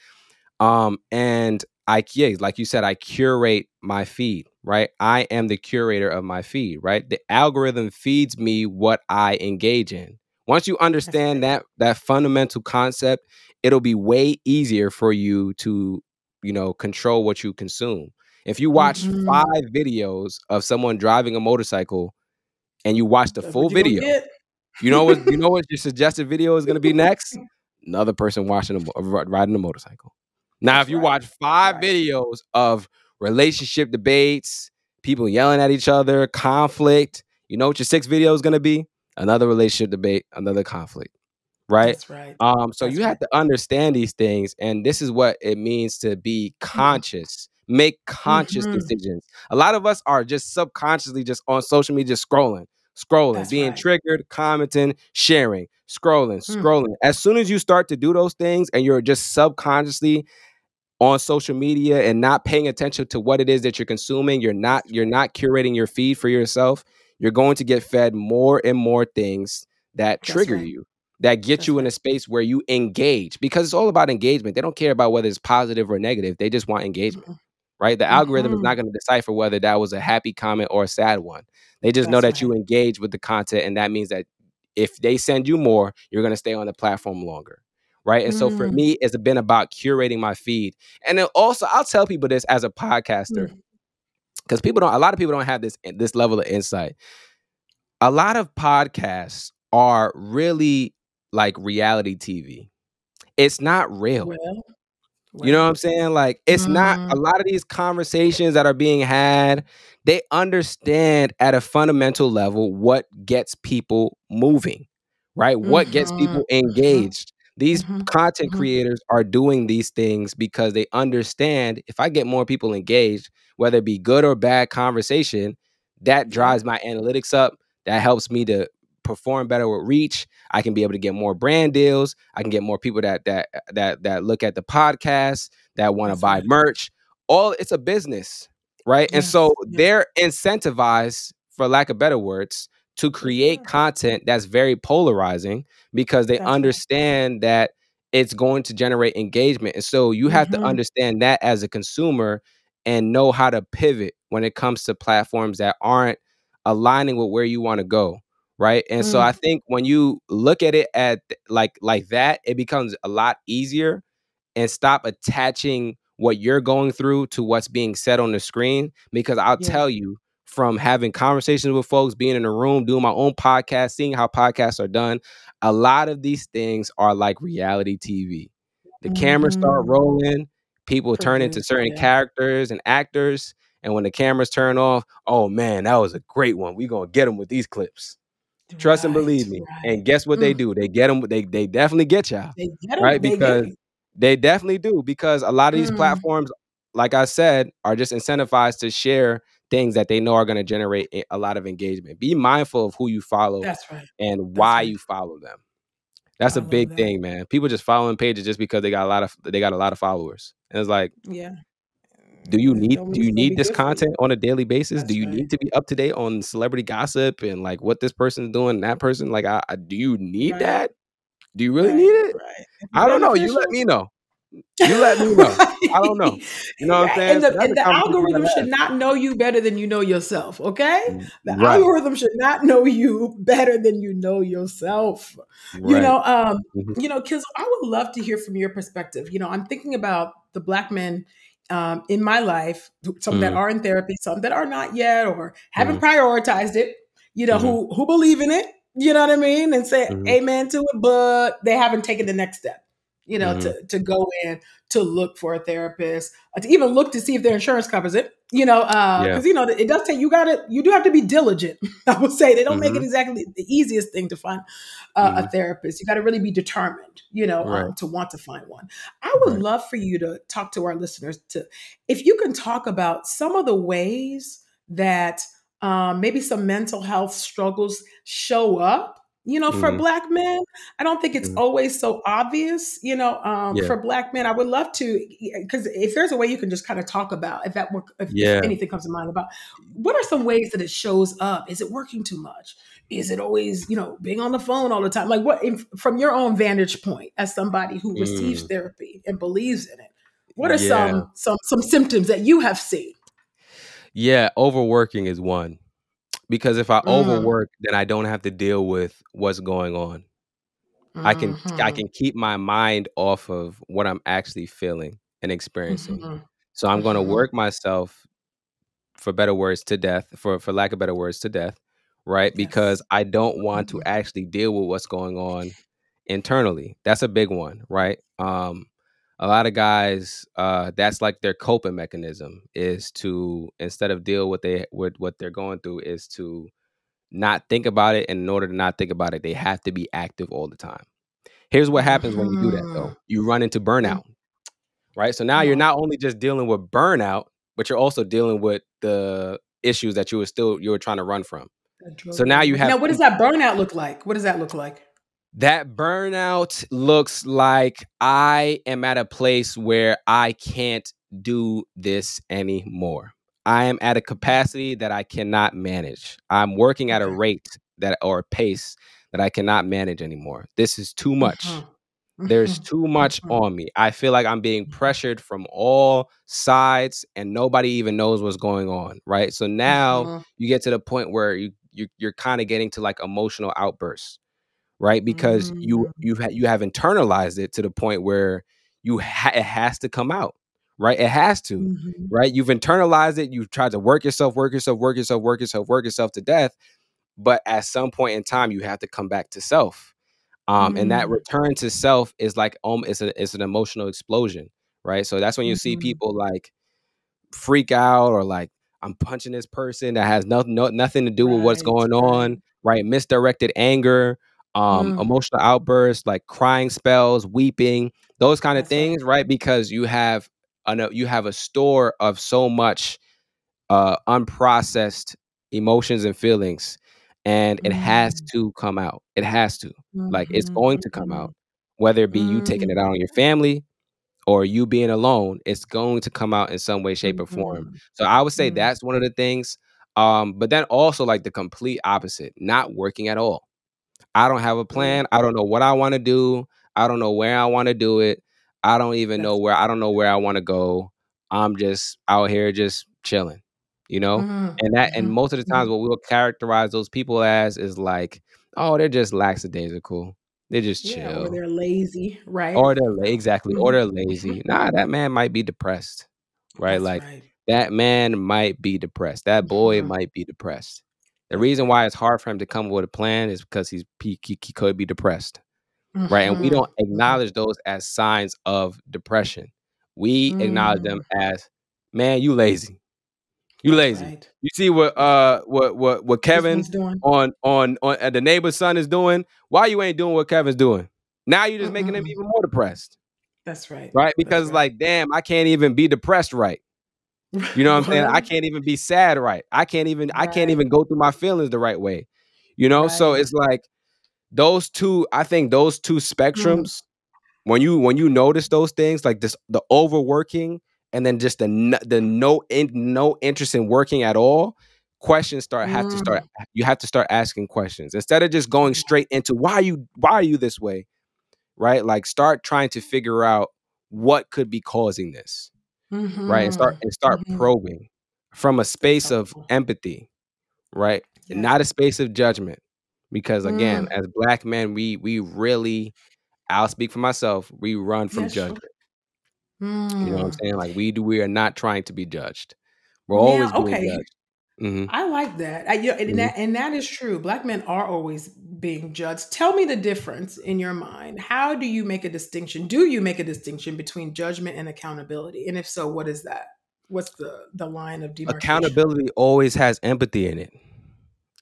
Um and I yeah, like you said, I curate my feed, right? I am the curator of my feed, right? The algorithm feeds me what I engage in. Once you understand that that fundamental concept, it'll be way easier for you to, you know, control what you consume. If you watch Mhm. five videos of someone driving a motorcycle and you watch the That's full you video, you know what you know what your suggested video is going to be next? Another person watching a, riding a motorcycle. Now, That's if you right. watch five Right. videos of relationship debates, people yelling at each other, conflict, you know what your sixth video is going to be? Another relationship debate, another conflict, right? That's right. Um, so That's you have to understand these things, and this is what it means to be conscious, make conscious Mhm. decisions. A lot of us are just subconsciously just on social media, just scrolling, scrolling, That's being right. triggered, commenting, sharing, scrolling, Mm. scrolling. As soon as you start to do those things, and you're just subconsciously on social media and not paying attention to what it is that you're consuming, you're not you're not curating your feed for yourself. You're going to get fed more and more things that That's trigger right. you that get That's you in a space where you engage because it's all about engagement. They don't care about whether it's positive or negative. They just want engagement, Mhm. right? The algorithm is Mhm. not going to decipher whether that was a happy comment or a sad one. They just know That's that you engage with the content, and that means that if they send you more, you're going to stay on the platform longer, right? And so for Mm. me, it's been about curating my feed, and then also I'll tell people this as a podcaster Mm. because people don't. A lot of people don't have this this level of insight. A lot of podcasts are really like reality TV. It's not real. Well, You know what. I'm saying? Like it's not a Mhm. lot of these conversations that are being had, they understand at a fundamental level what gets people moving, right? What gets Mhm. people Mhm. engaged. These Mhm. content Mhm. creators are doing these things because they understand if I get more people engaged, whether it be good or bad conversation, that drives my analytics up. That helps me to perform better with reach. I can be able to get more brand deals. I can get more people that that that that look at the podcast, that want to buy merch. All it's a business, right? And so Yes. they're incentivized, for lack of better words, to create content that's very polarizing because they That's understand that it's going to generate engagement. And so you have to Mhm. understand that as a consumer and know how to pivot when it comes to platforms that aren't aligning with where you want to go right and so Mm. i think when you look at it at like like that it becomes a lot easier and stop attaching what you're going through to what's being said on the screen because i'll Yeah. tell you from having conversations with folks being in a room doing my own podcast seeing how podcasts are done a lot of these things are like reality tv the cameras start Mhm. rolling people turn into certain yeah. characters and actors and when the cameras turn off oh man that was a great one We're gonna get them with these clips trust and believe me Right. and guess what they Mm. do they get them they, they definitely get y'all They get right They get they definitely do because a lot of these Mm. platforms like i said are just incentivized to share things that they know are going to generate a- lot of engagement be mindful of who you follow right. and That's why right. you follow them that's I a big that. thing man people just following pages just because they got a lot of they got a lot of followers and it's like Yeah. do you need do you it's gonna be need this good for you. content on a daily basis That's do you right. need to be up to date on celebrity gossip and like what this person's doing and that person like I, I- do you need that do you really need it Right. I don't know you let me know you let me know i don't know you know what i'm saying And the, and the algorithm should not know you better than you know yourself, okay? Mm, The right algorithm should not know you better than you know yourself. You know, um, you know, Kiz, I would love to hear from your perspective. You know, I'm thinking about the black men um, in my life, some that Mhm. are in therapy, some that are not yet, or haven't Mhm. prioritized it. You know, Mhm. who who believe in it. You know what I mean, and say Mhm. amen to it, but they haven't taken the next step. You know, Mhm. to to go in to look for a therapist, uh, to even look to see if their insurance covers it. You know, yeah because you know it does take you got to you do have to be diligent. I would say they don't make it Mhm. exactly the easiest thing to find uh, a Mhm. therapist. You got to really be determined, you know, right um, to want to find one. I would right love for you to talk to our listeners to, if you can talk about some of the ways that um, maybe some mental health struggles show up. You know, for Mhm. Black men, I don't think it's Mhm. always so obvious. You know, um, yeah for Black men, I would love to, because if there's a way you can just kind of talk about, if that work, if, if yeah anything comes to mind about, what are some ways that it shows up? Is it working too much? Is it always, you know, being on the phone all the time? Like what, if, from your own vantage point, as somebody who receives Mm. therapy and believes in it, What are Yeah. some some some symptoms that you have seen? Yeah, overworking is one. Because if I Mm. overwork, then I don't have to deal with what's going on. I can I Mhm. can keep my mind off of what I'm actually feeling and experiencing. Mhm. So I'm going to Mhm. work myself for better words to death, for for lack of better words to death, right? Because I don't want to Mhm. actually deal with what's going on internally. That's a big one, right? Um a lot of guys uh that's like their coping mechanism is to instead of deal with they with what they're going through is to not think about it and in order to not think about it they have to be active all the time. Here's what happens when you do that though. Mhm. You run into burnout, right? So now you're not only just dealing with burnout, but you're also dealing with the issues that you were still you were trying to run from. So now you have Now, what does that burnout look like? What does that look like? That burnout looks like I am at a place where I can't do this anymore. I am at a capacity that I cannot manage. I'm working at a rate that or a pace that I cannot manage anymore. This is too much. Mhm. There's Mhm. too much Mhm. on me. I feel like I'm being pressured from all sides and nobody even knows what's going on, right? So now you get to the point where you, you you're kind of getting to like emotional outbursts right? Because you Mm. you ha- you have internalized it to the point where you ha- it has to come out, right? It has to, Mhm. right? You've internalized it. You've tried to work yourself, work yourself, work yourself, work yourself, work yourself to death. But at some point in time, you have to come back to self. Um, and that Mm. return to self is like um, it's a it's an emotional explosion, right? So that's when you see Mhm. people like freak out or like I'm punching this person that has nothing no, nothing to do with what's going on, right? Misdirected anger, um, Mm. emotional outbursts, like crying spells, weeping, those kind of That's things, right? Because you have an, you have a store of so much uh, unprocessed emotions and feelings, and it has Mm. to come out. It has to, like, it's Mhm. going to come out, whether it be you taking it out Mm. on your family, or you being alone, it's going to come out in some way, shape, or form. So I would say Mm. that's one of the things. Um, but then also like the complete opposite, not working at all. I don't have a plan. I don't know what I want to do. I don't know where I want to do it. I don't even know where I don't know where I want to go. I'm just out here just chilling, you know? Mhm. And that and Mhm. most of the times Mhm. what we'll characterize those people as is like, oh, they're just lackadaisical. They just Yeah, or chill. they're lazy, right? Or they're la- exactly, or Mhm. they're lazy. Nah, that man might be depressed, right? That's Like right. that man might be depressed. That boy Mhm. might be depressed. The reason why it's hard for him to come up with a plan is because he's he, he, he could be depressed, right? And we Mhm. don't acknowledge those as signs of depression. We acknowledge them Mm. as, man, you lazy. You lazy. right. You see what uh what what what This Kevin doing. on on on uh, the neighbor's son is doing? Why you ain't doing what Kevin's doing? Now you're just making him even more depressed That's right. right? Because right. like, damn, I can't even be depressed right. You know what I'm saying? I can't even be sad right. I can't even I can't even go through my feelings the right way. You know? So it's like those two, I think those two Mm. spectrums, when you when you notice those things, like this the overworking and then just the the no in, no interest in working at all, questions start have to start Mm. you have to start asking questions instead of just going straight into why are you why are you this way right like start trying to figure out what could be causing this right and start Mhm. and start Mhm. probing from a space of empathy right Yes. not a space of judgment because again Mm. as black men we we really i'll speak for myself we run from Yes, sure. judgment you know what i'm Mm. saying like we do we are not trying to be judged we're always being okay, judged hmm I like that. I, yeah, and, hmm that and that is true. Black men are always being judged. Tell me the difference in your mind. How do you make a distinction? Do you make a distinction between judgment and accountability? And if so, what is that? What's the the line of demarcation? accountability always has empathy in it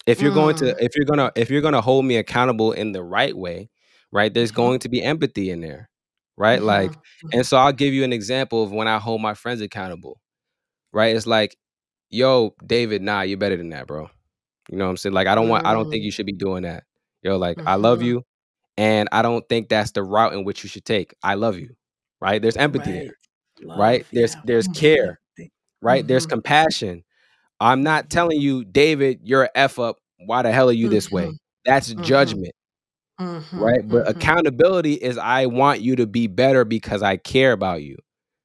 if you're going to Mm. if you're gonna if you're gonna hold me accountable in the right way right there's Mhm. going to be empathy in there right like Mhm. and so i'll give you an example of when i hold my friends accountable right it's like yo david nah you're better than that bro you know what i'm saying like i don't want i don't think Mm. you should be doing that yo like i love Mhm. you and i don't think that's the route in which you should take i love you right there's empathy Right. there right Love. there's Yeah. there's Mhm. care right there's Mhm. compassion i'm not Mhm. telling you david you're a f up why the hell are you this way that's judgment right but accountability is i want you to be better because i care about you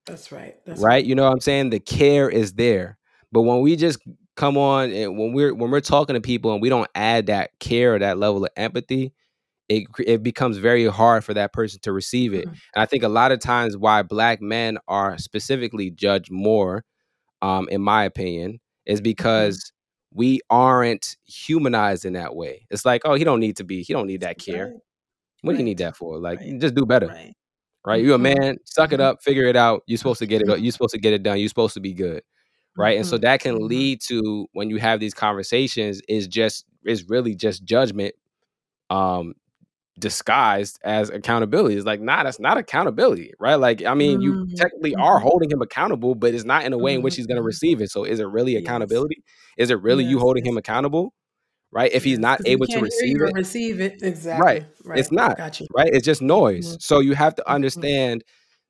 That's right. That's right? right? You know what I'm saying? The care is there. But when we just come on and when we're when we're talking to people and we don't add that care or that level of empathy, it it becomes very hard for that person to receive it. Mm-hmm. And I think a lot of times why black men are specifically judged more, um, in my opinion, is mm-hmm. because mm-hmm. we aren't humanized in that way. It's like, oh, he don't need to be, he don't need that care. Right. What do you need that for? Like, right. just do better. Right. right? You a mm-hmm. man, suck it mm-hmm. up, figure it out. You're supposed to get it. You're supposed to get it done. You're supposed to be good, right? And so that can lead to when you have these conversations is just is really just judgment, um, disguised as accountability. It's like, nah, that's not accountability, right? Like, I mean, you mm-hmm. technically are mm-hmm. holding him accountable, but it's not in a way in which he's going to mm-hmm. receive it. So, is it really accountability? Yes. Is it really yes. you holding him accountable? Right? If he's not able to receive it, receive it exactly. Right. right. It's not. Right. It's just noise. Mm-hmm. So you have to understand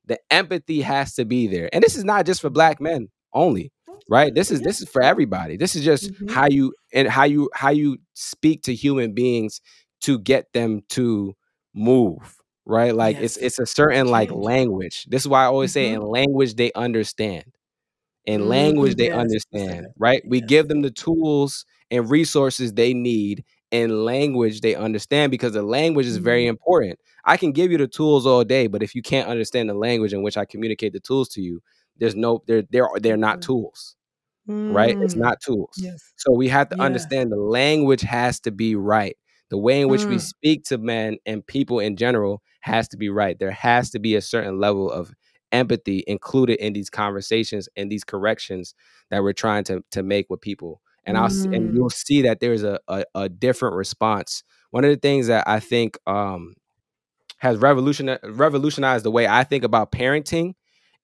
the empathy has to be there, and this is not just for black men only right this is this is for everybody this is just mm-hmm. how you and how you how you speak to human beings to get them to move right like yes. it's it's a certain like language this is why i always mm-hmm. say in language they understand in mm-hmm. language they yes. understand right we yes. give them the tools and resources they need in language they understand because the language is very mm-hmm. important i can give you the tools all day but if you can't understand the language in which i communicate the tools to you there's no they're they're they're not mm-hmm. Tools right it's mm. not tools yes. so we have to yeah. understand the language has to be right the way in which mm. we speak to men and people in general has to be right. There has to be a certain level of empathy included in these conversations and these corrections that we're trying to to make with people. And I'll mm. and you'll see that there's a, a, a different response. One of the things that I think um, has revolution revolutionized the way I think about parenting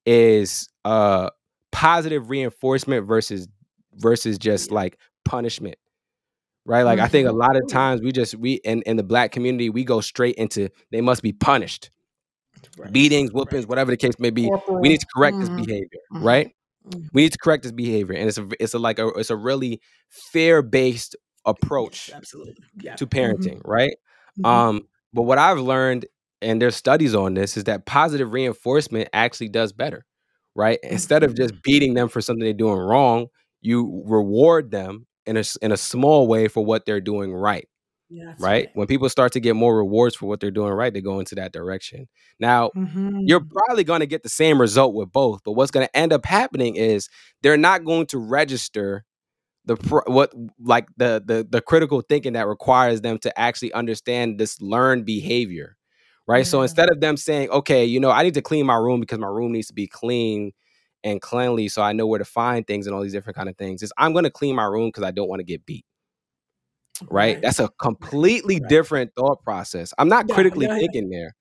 is uh, positive reinforcement versus versus just like punishment right? Like mm-hmm. I think a lot of times we just we in in the black community we go straight into they must be punished, right. beatings, whoopings, right. whatever the case may be. Corporal. We need to correct mm-hmm. this behavior, mm-hmm. right? Mm-hmm. We need to correct this behavior, and it's a it's a like a it's a really fair based approach, yes, absolutely, yeah. to mm-hmm. parenting, right? Mm-hmm. Um, but what I've learned, and there's studies on this, is that positive reinforcement actually does better, right? Instead of just beating them for something they're doing wrong, you reward them in a in a small way for what they're doing right. Yeah, right? right? When people start to get more rewards for what they're doing right, they go into that direction. Now, mm-hmm. you're probably going to get the same result with both, but what's going to end up happening is they're not going to register the what like the the the critical thinking that requires them to actually understand this learned behavior. Right? So mm-hmm. instead of them saying, "Okay, you know, I need to clean my room because my room needs to be clean." and cleanly so I know where to find things and all these different kind of things is I'm going to clean my room because I don't want to get beat. Right? right? That's a completely right. different thought process. I'm not yeah, critically yeah, thinking yeah. there.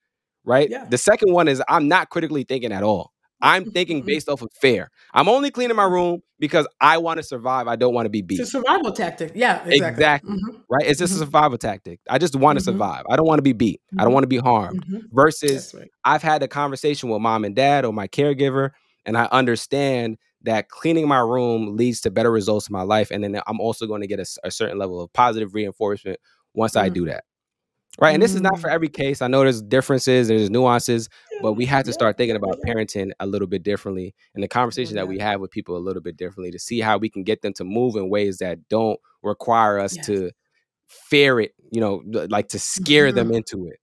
Right? The second one is I'm not critically thinking at all. I'm thinking based off of fear. I'm only cleaning my room because I want to survive. I don't want to be beat. It's a survival tactic. Yeah, exactly. exactly. Mm-hmm. Right? It's just mm-hmm. a survival tactic. I just want to mm-hmm. survive. I don't want to be beat. I don't mm-hmm. want to be harmed. Mm-hmm. Versus right. I've had a conversation with mom and dad or my caregiver and I understand that cleaning my room leads to better results in my life and then i'm also going to get a, a certain level of positive reinforcement once i do that right and this is not for mm. every case i know there's differences there's nuances but we have to start thinking about parenting a little bit differently and the conversation that we have with people a little bit differently to see how we can get them to move in ways that don't require us yes. to fear it you know like to scare mm-hmm. them into it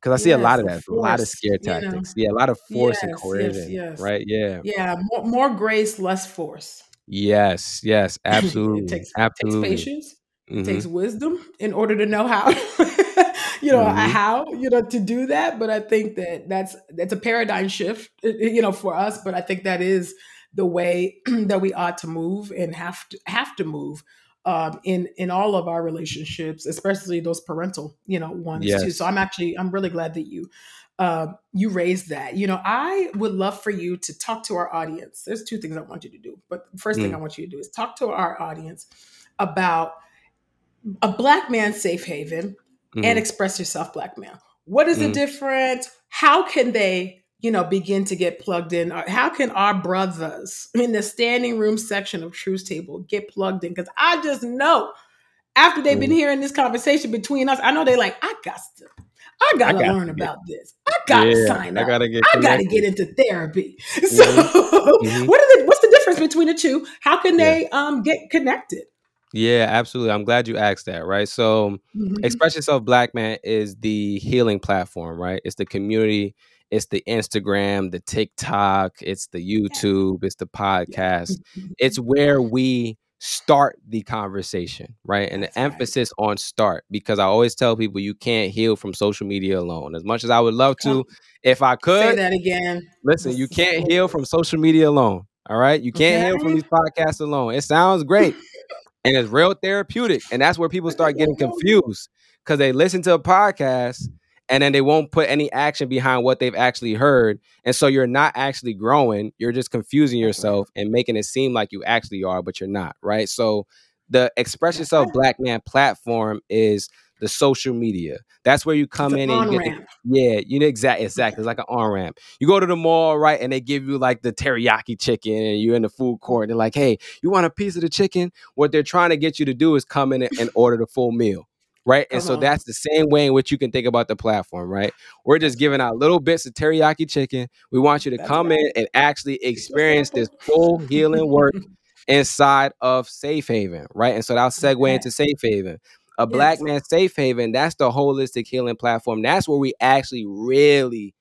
because I see yes, a lot of that, force, a lot of scare tactics. Yeah, a lot of force yes, and coercion. Yes, right? Yeah. Yeah. More, more, grace, less force. Yes. Yes. Absolutely. it takes, absolutely. It takes patience. Mm-hmm. It takes wisdom in order to know how, you know, mm-hmm. how you know to do that. But I think that that's that's a paradigm shift, you know, for us. But I think that is the way that we ought to move and have to have to move um, in in all of our relationships, especially those parental, you know, ones yes. too. So I'm actually I'm really glad that you uh, you raised that. You know, I would love for you to talk to our audience. There's two things I want you to do, but the first mm. thing I want you to do is talk to our audience about a black man safe haven mm. and mm-hmm. express yourself black man. What is mm. the difference? How can they you know, begin to get plugged in? How can our brothers in the standing room section of Truth Table get plugged in? Because I just know after they've been mm. hearing this conversation between us, I know they're like, I got to, I gotta got learn to about this. I gotta Yeah, sign I up. gotta get I gotta get into therapy. So, Mhm. what are the, what's the difference between the two? How can Yeah. they um get connected? Yeah, absolutely. I'm glad you asked that, right? So Mhm. Express Yourself Black Man is the healing platform, right? It's the community, it's the Instagram, the TikTok, it's the YouTube, it's the podcast. It's where we start the conversation, right? And That's the right. emphasis on start because I always tell people you can't heal from social media alone. As much as I would love to, if I could Say that again. listen, you can't heal from social media alone. All right? You can't heal from these podcasts alone. It sounds great and it's real therapeutic. And that's where people start getting confused because they listen to a podcast and then they won't put any action behind what they've actually heard. And so you're not actually growing. You're just confusing yourself and making it seem like you actually are, but you're not, right? So the Express Yourself. Black Man platform is the social media. That's where you come It's in an and you get the yeah, you know exactly exactly. It's like an on ramp. You go to the mall, right, and they give you like the teriyaki chicken, and you're in the food court. And they're like, "Hey, you want a piece of the chicken?" What they're trying to get you to do is come in and order the full meal, right? And Come so that's the same way in which you can think about the platform, right? We're just giving out little bits of teriyaki chicken. We want you to That's come right. in and actually experience this full healing work inside of Safe Haven, right? And so that'll segue Okay. into Safe Haven. A Black Yes. Man Safe Haven, that's the holistic healing platform. That's where we actually really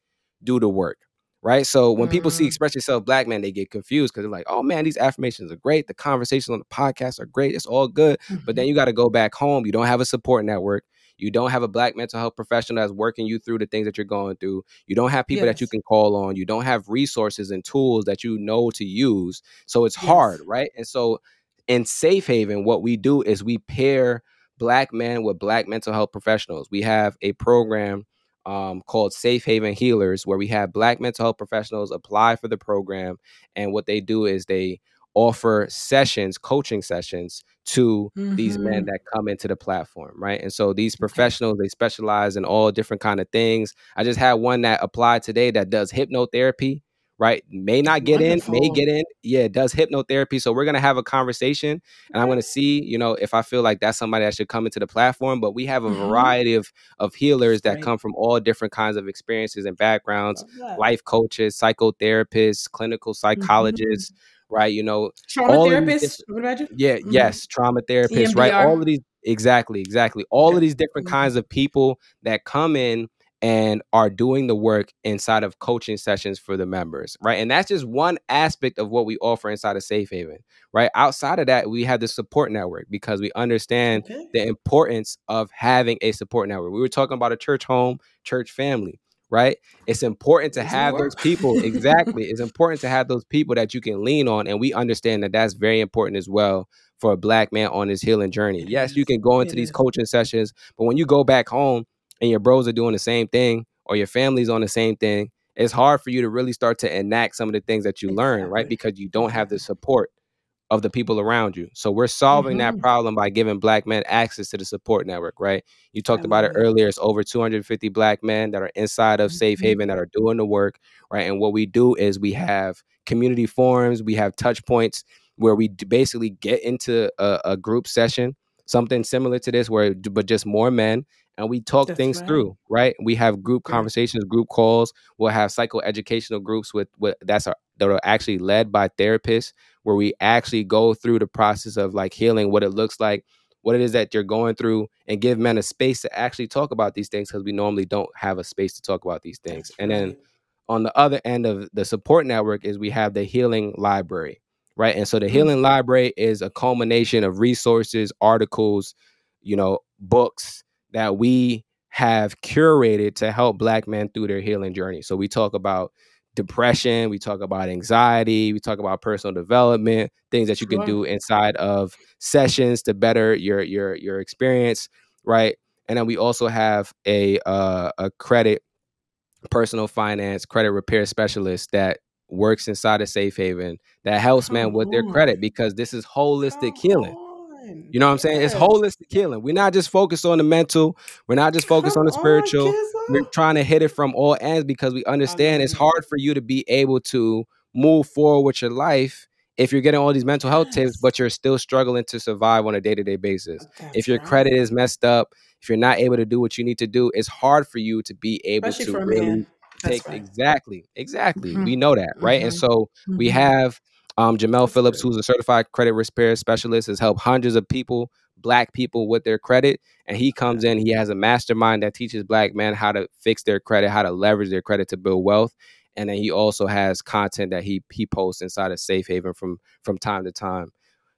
do the work, right? So when people see Mm. Express Yourself Black Man, they get confused because they're like, oh man, these affirmations are great. The conversations on the podcast are great. It's all good. But then you got to go back home. You don't have a support network. You don't have a black mental health professional that's working you through the things that you're going through. You don't have people that you can call on. You don't have resources and tools that you know to use. So it's hard, right? And so in Safe Haven, what we do is we pair black men with black mental health professionals. We have a program um, called Safe Haven Healers where we have black mental health professionals apply for the program. And what they do is they offer sessions, coaching sessions to these men Mhm. that come into the platform, right? And so these professionals, they specialize in all different kind of things. I just had one that applied today that does hypnotherapy, right? May not get in, may get in. Yeah, it does hypnotherapy. So we're gonna have a conversation and I'm gonna see, you know, if I feel like that's somebody that should come into the platform. But we have a Mhm. variety of of healers that Great. come from all different kinds of experiences and backgrounds, life coaches, psychotherapists, clinical psychologists, right? You know, Trauma all of these therapist. different- What about you? yeah, Mhm. yes, trauma therapists, right? All of these exactly, exactly. All Okay. of these different Mhm. kinds of people that come in and are doing the work inside of coaching sessions for the members, right? And that's just one aspect of what we offer inside of Safe Haven, right? Outside of that, we have the support network because we understand Okay. the importance of having a support network. We were talking about a church home, church family, right? It's important to There's have more. those people. Exactly. it's important to have those people that you can lean on. And we understand that that's very important as well for a black man on his healing journey. Yes, you can go into these coaching sessions, but when you go back home and your bros are doing the same thing or your family's on the same thing, it's hard for you to really start to enact some of the things that you learn, right? Because you don't have the support of the people around you. So we're solving that Mhm. problem by giving black men access to the support network, right? You talked about it it. earlier. It's over 250 black men that are inside of Safe Mhm. Haven that are doing the work, right? And what we do is we have community forums, we have touch points where we basically get into a, a group session, something similar to this, where but just more men, and we talk That's things right. through, right? We have group conversations, group calls. We'll have psychoeducational groups with with that's our, that are actually led by therapists, where we actually go through the process of like healing, what it looks like, what it is that you're going through, and give men a space to actually talk about these things because we normally don't have a space to talk about these things. That's And then on the other end of the support network is we have the healing library right and so the Mm. healing library is a culmination of resources articles you know books that we have curated to help black men through their healing journey. So we talk about depression we talk about anxiety we talk about personal development things that you can do inside of sessions to better your your your experience right? And then we also have a uh, a credit personal finance credit repair specialist that works inside of Safe Haven that helps men with their credit because this is holistic healing. On. You know what I'm saying? It's holistic healing. We're not just focused on the mental. We're not just focused Come on the spiritual. We're trying to hit it from all ends because we understand it's hard for you to be able to move forward with your life if you're getting all these mental health tips, but you're still struggling to survive on a day to day basis. That's If your right. credit is messed up, if you're not able to do what you need to do, it's hard for you to be able Especially to really take right. exactly, exactly. Mhm. We know that, right? And Mhm. so we Mhm. have um, Jamel Phillips, who's a certified credit repair specialist, has helped hundreds of people, black people, with their credit. And he comes in, he has a mastermind that teaches black men how to fix their credit, how to leverage their credit to build wealth. And then he also has content that he he posts inside of Safe Haven from from time to time.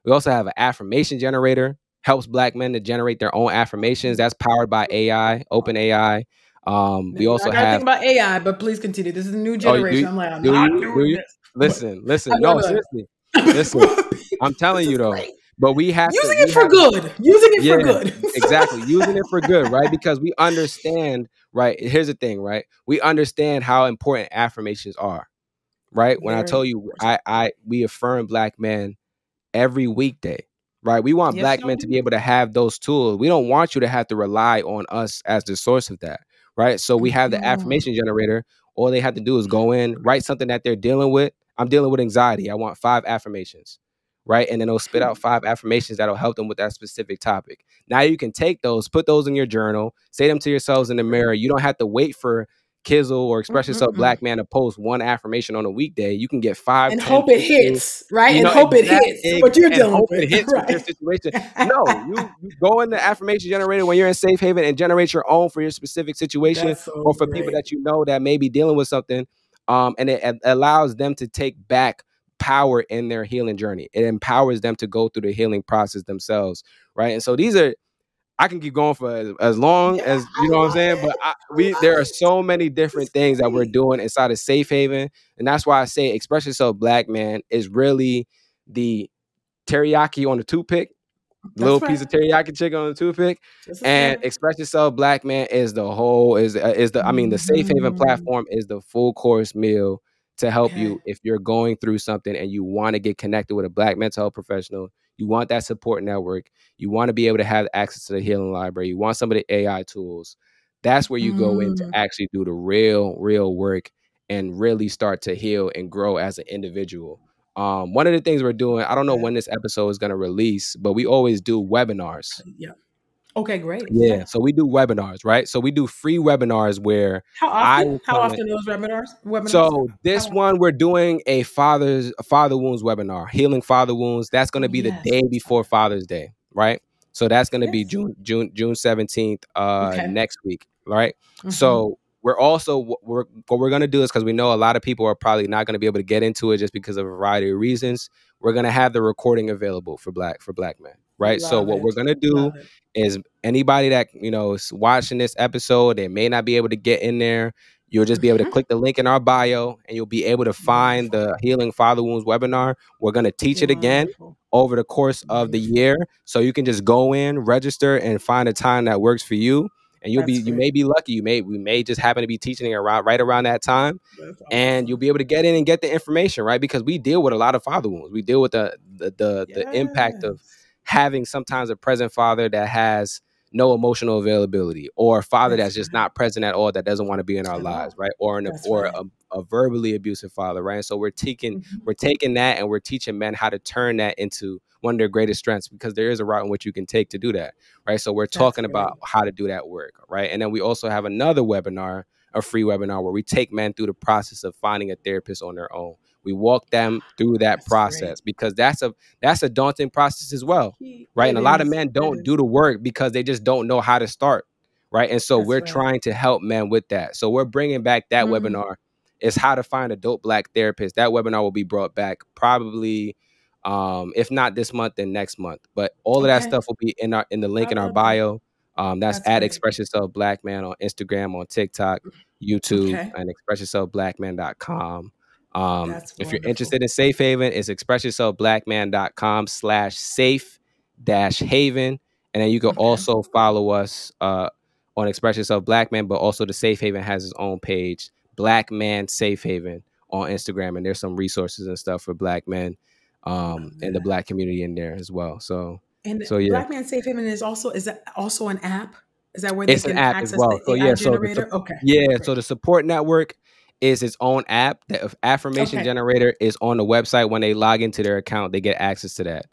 We also have an affirmation generator, helps black men to generate their own affirmations. That's powered by AI, OpenAI. Um, we also I gotta have think about AI, but please continue. This is a new Oh, generation. do, I'm like, I'm do not you? doing Do you? this. Listen, listen. No, seriously. Listen, I'm telling you though. great. But we have Using we it for good. Using it yeah, for good. exactly. Using it for good, right? Because we understand, right? Here's the thing, right? We understand how important affirmations are, right? When I Very tell you. I I we affirm black men every weekday, right? We want Yes, black men to be able to have those tools. We don't want you to have to rely on us as the source of that, right? So we have the Mhm. affirmation generator. All they have to do is go in, write something that they're dealing with. I'm dealing with anxiety. I want five affirmations, right? And then it'll spit out hmm. five affirmations that'll help them with that specific topic. Now you can take those, put those in your journal, say them to yourselves in the mirror. You don't have to wait for Kizzle or Express Yourself Mm-mm-mm. Black Man to post one affirmation on a weekday. You can get five, And 10, hope it 15, hits, right? you And know, hope it hits what you're and dealing hope with. it hits with your right. situation. No, you, you go in the affirmation generator when you're in safe haven and generate your own for your specific situation so or for people that you know that may be dealing with something. Um, and it, it allows them to take back power in their healing journey. It empowers them to go through the healing process themselves, right? And so these are I can keep going for as, as long as you know what I'm saying. But I, we there are so many different things that we're doing inside of Safe Haven, and that's why I say Express Yourself Black Man is really the teriyaki on the toothpick, That's little piece of teriyaki chicken on the toothpick, Just and right. Express Yourself Black Man is the whole is uh, is the I mean the Safe Haven Mhm. platform is the full course meal to help you if you're going through something and you want to get connected with a Black mental health professional. You want that support network. You want to be able to have access to the healing library. You want some of the AI tools. That's where you go in to Mm. actually do the real, real work and really start to heal and grow as an individual. Um, one of the things we're doing, I don't know when this episode is going to release, but we always do webinars. Yeah. Okay, great. Yeah, Okay. so we do webinars, right? So we do free webinars where How often? How in. often those webinars? Webinars? So this How one we're doing a father's a father wounds webinar, healing father wounds. That's going Oh to be the day before Father's Day, right? So that's going to be June June June seventeenth, uh, Okay. next week, right? Mhm. So we're also what we're what we're going to do is because we know a lot of people are probably not going to be able to get into it just because of a variety of reasons. We're going to have the recording available for black for black men, right? So Love what we're going to do is anybody that you know is watching this episode they may not be able to get in there you'll just be able to Mhm. click the link in our bio and you'll be able to find the healing father wounds webinar. We're going to teach it again over the course of the year. So you can just go in register and find a time that works for you and you'll be That's you great. may be lucky. You may we may just happen to be teaching around right around that time That's and you'll be able to get in and get the information right? Because we deal with a lot of father wounds. We deal with the the the, the impact of Yes. Having sometimes a present father that has no emotional availability or a father That's that's just right. not present at all that doesn't want to be in our lives right or an That's or right. a, a verbally abusive father right and so we're taking Mhm. we're taking that and we're teaching men how to turn that into one of their greatest strengths because there is a route in which you can take to do that right so we're That's talking about how to do that work right and then we also have another webinar a free webinar where we take men through the process of finding a therapist on their own we walk them through that That's great. process because that's a that's a daunting process as well right? It And a lot of men don't do the work because they just don't know how to start, right? And so That's we're right. trying to help men with that. So we're bringing back that Mm. webinar. Is how to find a dope black therapist. That webinar will be brought back probably, um, if not this month, then next month. But all of that stuff will be in our in the link in our bio. Um, that's, That's at great. Express Yourself Black Man on Instagram, on TikTok, YouTube, Okay. and expressyourselfblackman.com. Um, if you're interested in Safe Haven, it's expressyourselfblackman.com slash safe dash haven. And then you can Okay. also follow us uh, on Express Yourself Black Man, but also the Safe Haven has its own page, Black Man Safe Haven on Instagram. And there's some resources and stuff for black men um, Love and the black community in there as well. So And so yeah. Black Man Safe Haven is also is that also an app? Is that where they It's an can app as access well. the So yeah, so the generator? Okay. yeah, Great. so the support network is its own app. The affirmation Okay. generator is on the website. When they log into their account, they get access to that.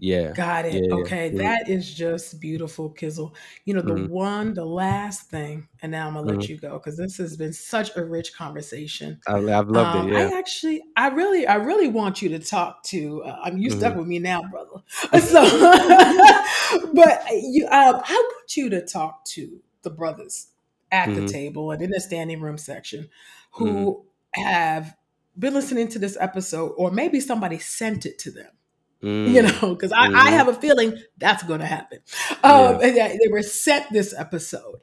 Yeah. Got it. Yeah. yeah. Okay. Mhm. That is just beautiful, Kizzle. You know, the Mhm. one, the last thing, and now I'm gonna let Mhm. you go because this has been such a rich conversation. I, I've loved Um, it. Yeah. I actually, I really, I really want you to talk to. Uh, I'm you stuck Mhm. with me now, brother. So, but you, um, I want you to talk to the brothers at the Mhm. table and in the standing room section who have been listening to this episode, or maybe somebody sent it to them you Mm. know, because I, I Mhm. have a feeling that's going to happen. Yeah. Um, that they were sent this episode,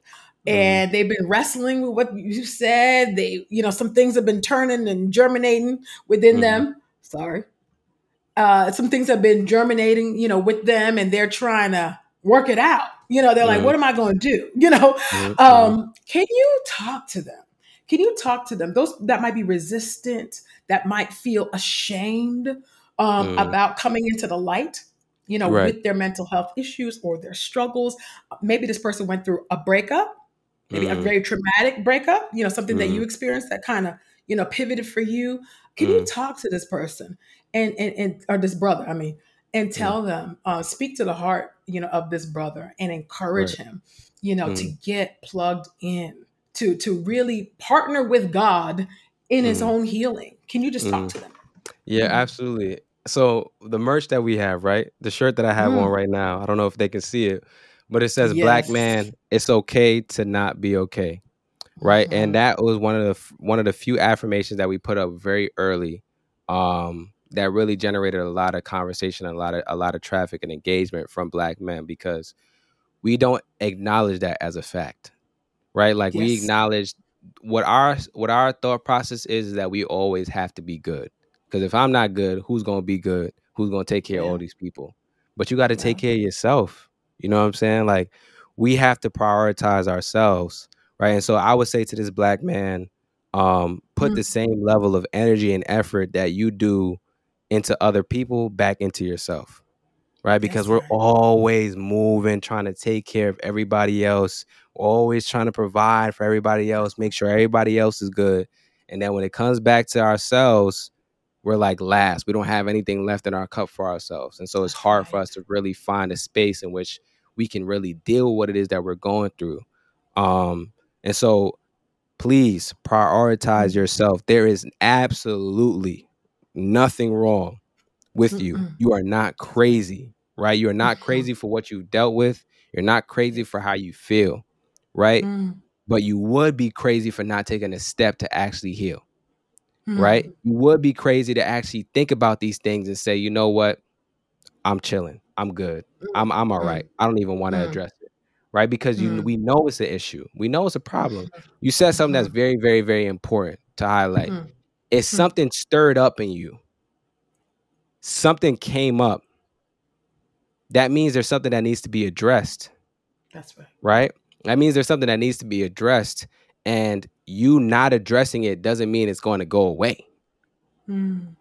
Mhm. and they've been wrestling with what you said. They, you know, some things have been turning and germinating within them. Sorry, uh, some things have been germinating, you know, with them, and they're trying to work it out. You know, they're like. "What am I going to do?" You know, um, can you talk to them? Can you talk to them? Those that might be resistant, that might feel ashamed um, Mm. about coming into the light, you know, Right. with their mental health issues or their struggles. Maybe this person went through a breakup, maybe a Mm. very traumatic breakup, you know, something that Mhm. you experienced that kind of, you know, pivoted for you. Can you Mm. talk to this person and and, and or this brother, I mean, and Mm. tell them, uh, speak to the heart, you know, of this brother and encourage Right. him, you know, to Mm. get plugged in, to to really partner with God in his Mm. own healing. Can you just talk Mm. to them? Yeah, Mhm. absolutely. So the merch that we have, right? The shirt that I have on Mm. right now, I don't know if they can see it, but it says "Black man, it's okay to not be okay." Right? And Mhm. that was one of the one of the few affirmations that we put up very early um that really generated a lot of conversation, a lot of a lot of traffic and engagement from black men because we don't acknowledge that as a fact. Right? Like we acknowledge what our what our thought process is, is that we always have to be good. Because if I'm not good, who's gonna be good? Who's gonna take care of all these people? But you got to Yeah. take care of yourself. You know what I'm saying? Like we have to prioritize ourselves, right? And so I would say to this black man, um, put Mm. the same level of energy and effort that you do into other people back into yourself, right? Because we're always moving, trying to take care of everybody else. We're always trying to provide for everybody else, make sure everybody else is good. And then when it comes back to ourselves, we're like last. We don't have anything left in our cup for ourselves. And so it's hard for us to really find a space in which we can really deal with what it is that we're going through. Um, and so please prioritize Mm. yourself. There is absolutely nothing wrong with you. Mm-mm. You are not crazy, right? You are not Mhm. crazy for what you've dealt with. You're not crazy for how you feel, right? Mm. But you would be crazy for not taking a step to actually heal, Mm. right? You would be crazy to actually think about these things and say, you know what? I'm chilling. I'm good. I'm I'm all Mm. I don't even want to Mm. address it. Right? Because you Mm. we know it's an issue. We know it's a problem. You said something that's Mhm. very, very, very important to highlight. Mhm. It's Mhm. something stirred up in you. Something came up. That means there's something that needs to be addressed, That's right. right? That means there's something that needs to be addressed. And you not addressing it doesn't mean it's going to go away. Mm.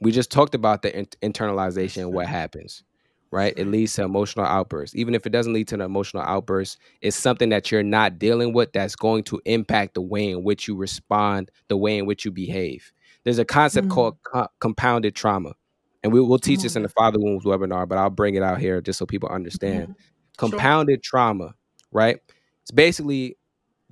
we just talked about the in- internalization and what happens right? It leads to emotional outbursts. Even if it doesn't lead to an emotional outburst it's something that you're not dealing with that's going to impact the way in which you respond the way in which you behave. There's a concept Mm. called co- compounded trauma and we will teach Come this in the father wounds webinar but i'll bring it out here just so people understand. Mhm. Sure. compounded trauma right? It's basically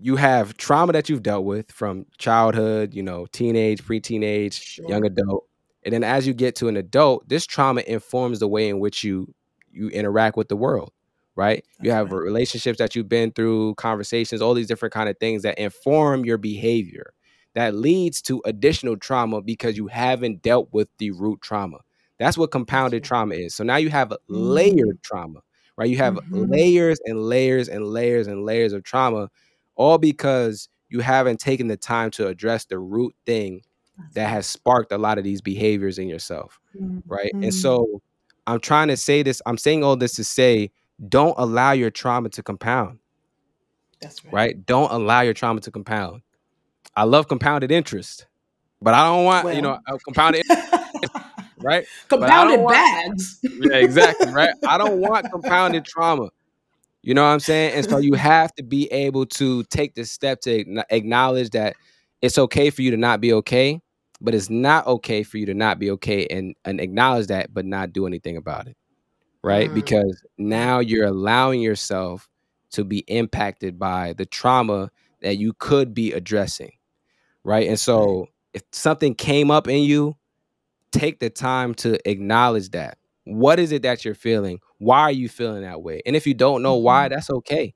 you have trauma that you've dealt with from childhood you know teenage pre-teenage young adult and then as you get to an adult this trauma informs the way in which you you interact with the world right you have right. relationships that you've been through conversations all these different kind of things that inform your behavior that leads to additional trauma because you haven't dealt with the root trauma that's what compounded trauma is so now you have Mm. layered trauma right you have Mhm. layers and layers and layers and layers of trauma all because you haven't taken the time to address the root thing That's that has sparked a lot of these behaviors in yourself right? And Mm. so i'm trying to say this i'm saying all this to say don't allow your trauma to compound. That's right. right? Don't allow your trauma to compound. I love compounded interest but i don't want you know uh, compounded right? Compounded don't want bags. yeah exactly right? I don't want compounded trauma. You know what i'm saying? And so you have to be able to take the step to acknowledge that it's okay for you to not be okay, but it's not okay for you to not be okay and, and acknowledge that, but not do anything about it. Right. Mm. Because now you're allowing yourself to be impacted by the trauma that you could be addressing. Right. And so if something came up in you, take the time to acknowledge that. What is it that you're feeling? Why are you feeling that way? And if you don't know why, mm-hmm. that's okay.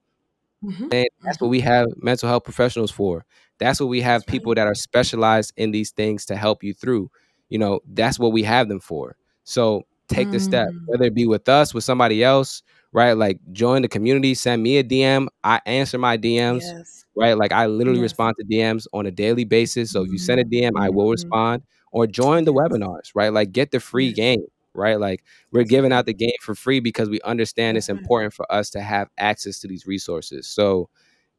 Mm-hmm. And that's what mm-hmm. we have mental health professionals for. That's what we have that's people right. that are specialized in these things to help you through. You know, that's what we have them for. So take mm. the step, mm. whether it be with us, with somebody else, right? Like join the community, send me a DM. I answer my DMs, yes. right? Like I literally yes. respond to DMs on a daily basis. So if you send a DM, I will mm-hmm. respond or join the webinars, right? Like get the free game, right? Like we're giving out the game for free because we understand it's important for us to have access to these resources. So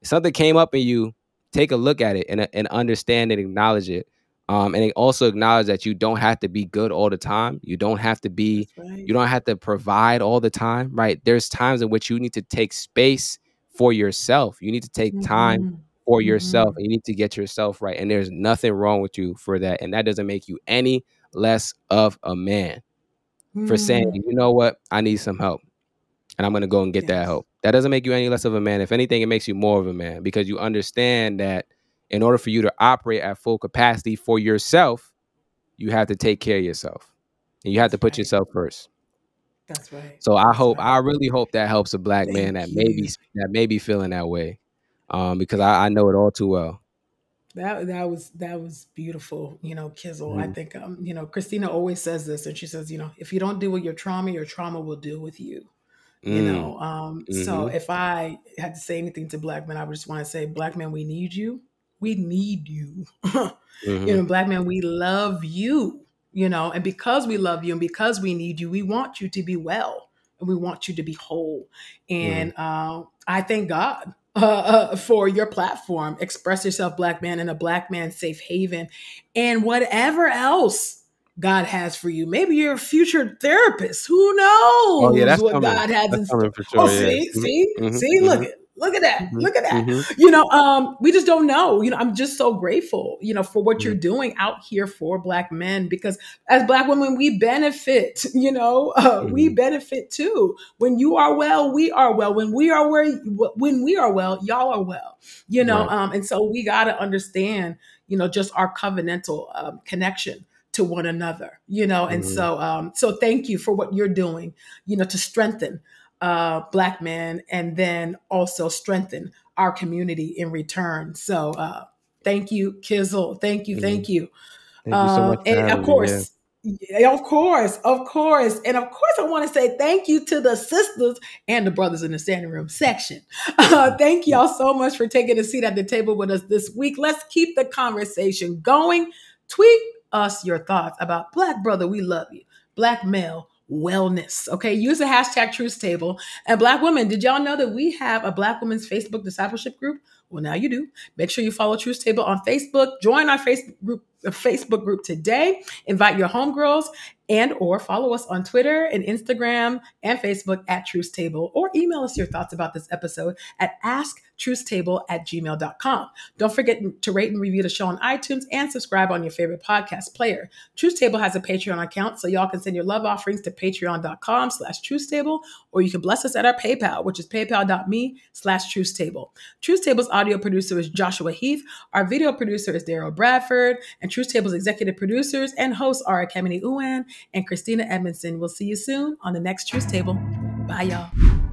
if something came up in you, take a look at it and, and understand and acknowledge it. Um, and also acknowledge that you don't have to be good all the time. You don't have to be, right. you don't have to provide all the time, right? There's times in which you need to take space for yourself. You need to take time mm-hmm for yourself mm-hmm. you need to get yourself right and there's nothing wrong with you for that and that doesn't make you any less of a man for saying mm. you know what i need some help and i'm going to go and get yes. that help that doesn't make you any less of a man if anything it makes you more of a man because you understand that in order for you to operate at full capacity for yourself you have to take care of yourself and you have to put right. yourself first that's right. So I hope right. I really hope that helps a black Thank man that you. may be that may be feeling that way um, because I, I, know it all too well. That that was that was beautiful, you know, Kizzle. Mm-hmm. I think um, you know, Christina always says this, and she says, you know, if you don't deal with your trauma, your trauma will deal with you. Mm. You know, um, mm-hmm. so if I had to say anything to black men, I would just want to say, black men, we need you. We need you. mm-hmm. You know, black men, we love you. You know, and because we love you and because we need you, we want you to be well and we want you to be whole. And uh, I thank God uh, uh, for your platform. Express yourself, black man, in a black man safe haven, and whatever else God has for you. Maybe you're a future therapist. Who knows oh, yeah, what coming. God has that's in store? Sure, oh, yeah. see, mm-hmm. see, mm-hmm. see, mm-hmm. look Look at that. Mm-hmm. Look at that. Mm-hmm. You know, um, we just don't know. You know, I'm just so grateful, you know, for what mm-hmm. you're doing out here for black men because as black women, we benefit, you know, uh, we mm-hmm. benefit too. When you are well, we are well. When we are where when we are well, y'all are well. You know, right. um, and so we got to understand, you know, just our covenantal um, connection to one another, you know, and mm-hmm. so um, so thank you for what you're doing, you know, to strengthen uh, black men and then also strengthen our community in return. So uh, thank you, Kizzle. Thank you, thank mm-hmm. you. Thank you so uh, much. and of course, yeah, of course, of course. And of course, I want to say thank you to the sisters and the brothers in the standing room section. Uh, thank y'all so much for taking a seat at the table with us this week. Let's keep the conversation going. Tweet us your thoughts about Black Brother, we love you. Black Male, wellness. Okay, use the hashtag truth table. And black women, did y'all know that we have a black women's Facebook discipleship group? Well, now you do. Make sure you follow Truth Table on Facebook. Join our Facebook group, Facebook group today. Invite your homegirls and or follow us on Twitter and Instagram and Facebook at Truth Table or email us your thoughts about this episode at asktruthstable at gmail.com. Don't forget to rate and review the show on iTunes and subscribe on your favorite podcast player. Truth Table has a Patreon account, so y'all can send your love offerings to patreon.com slash truthstable or you can bless us at our PayPal, which is paypal.me slash truthstable. Truth Table's audio producer is Joshua Heath. Our video producer is Daryl Bradford and Truth Table's executive producers and hosts are Ekemini Uwan and Christina Edmondson. We'll see you soon on the next Truth Table. Bye, y'all.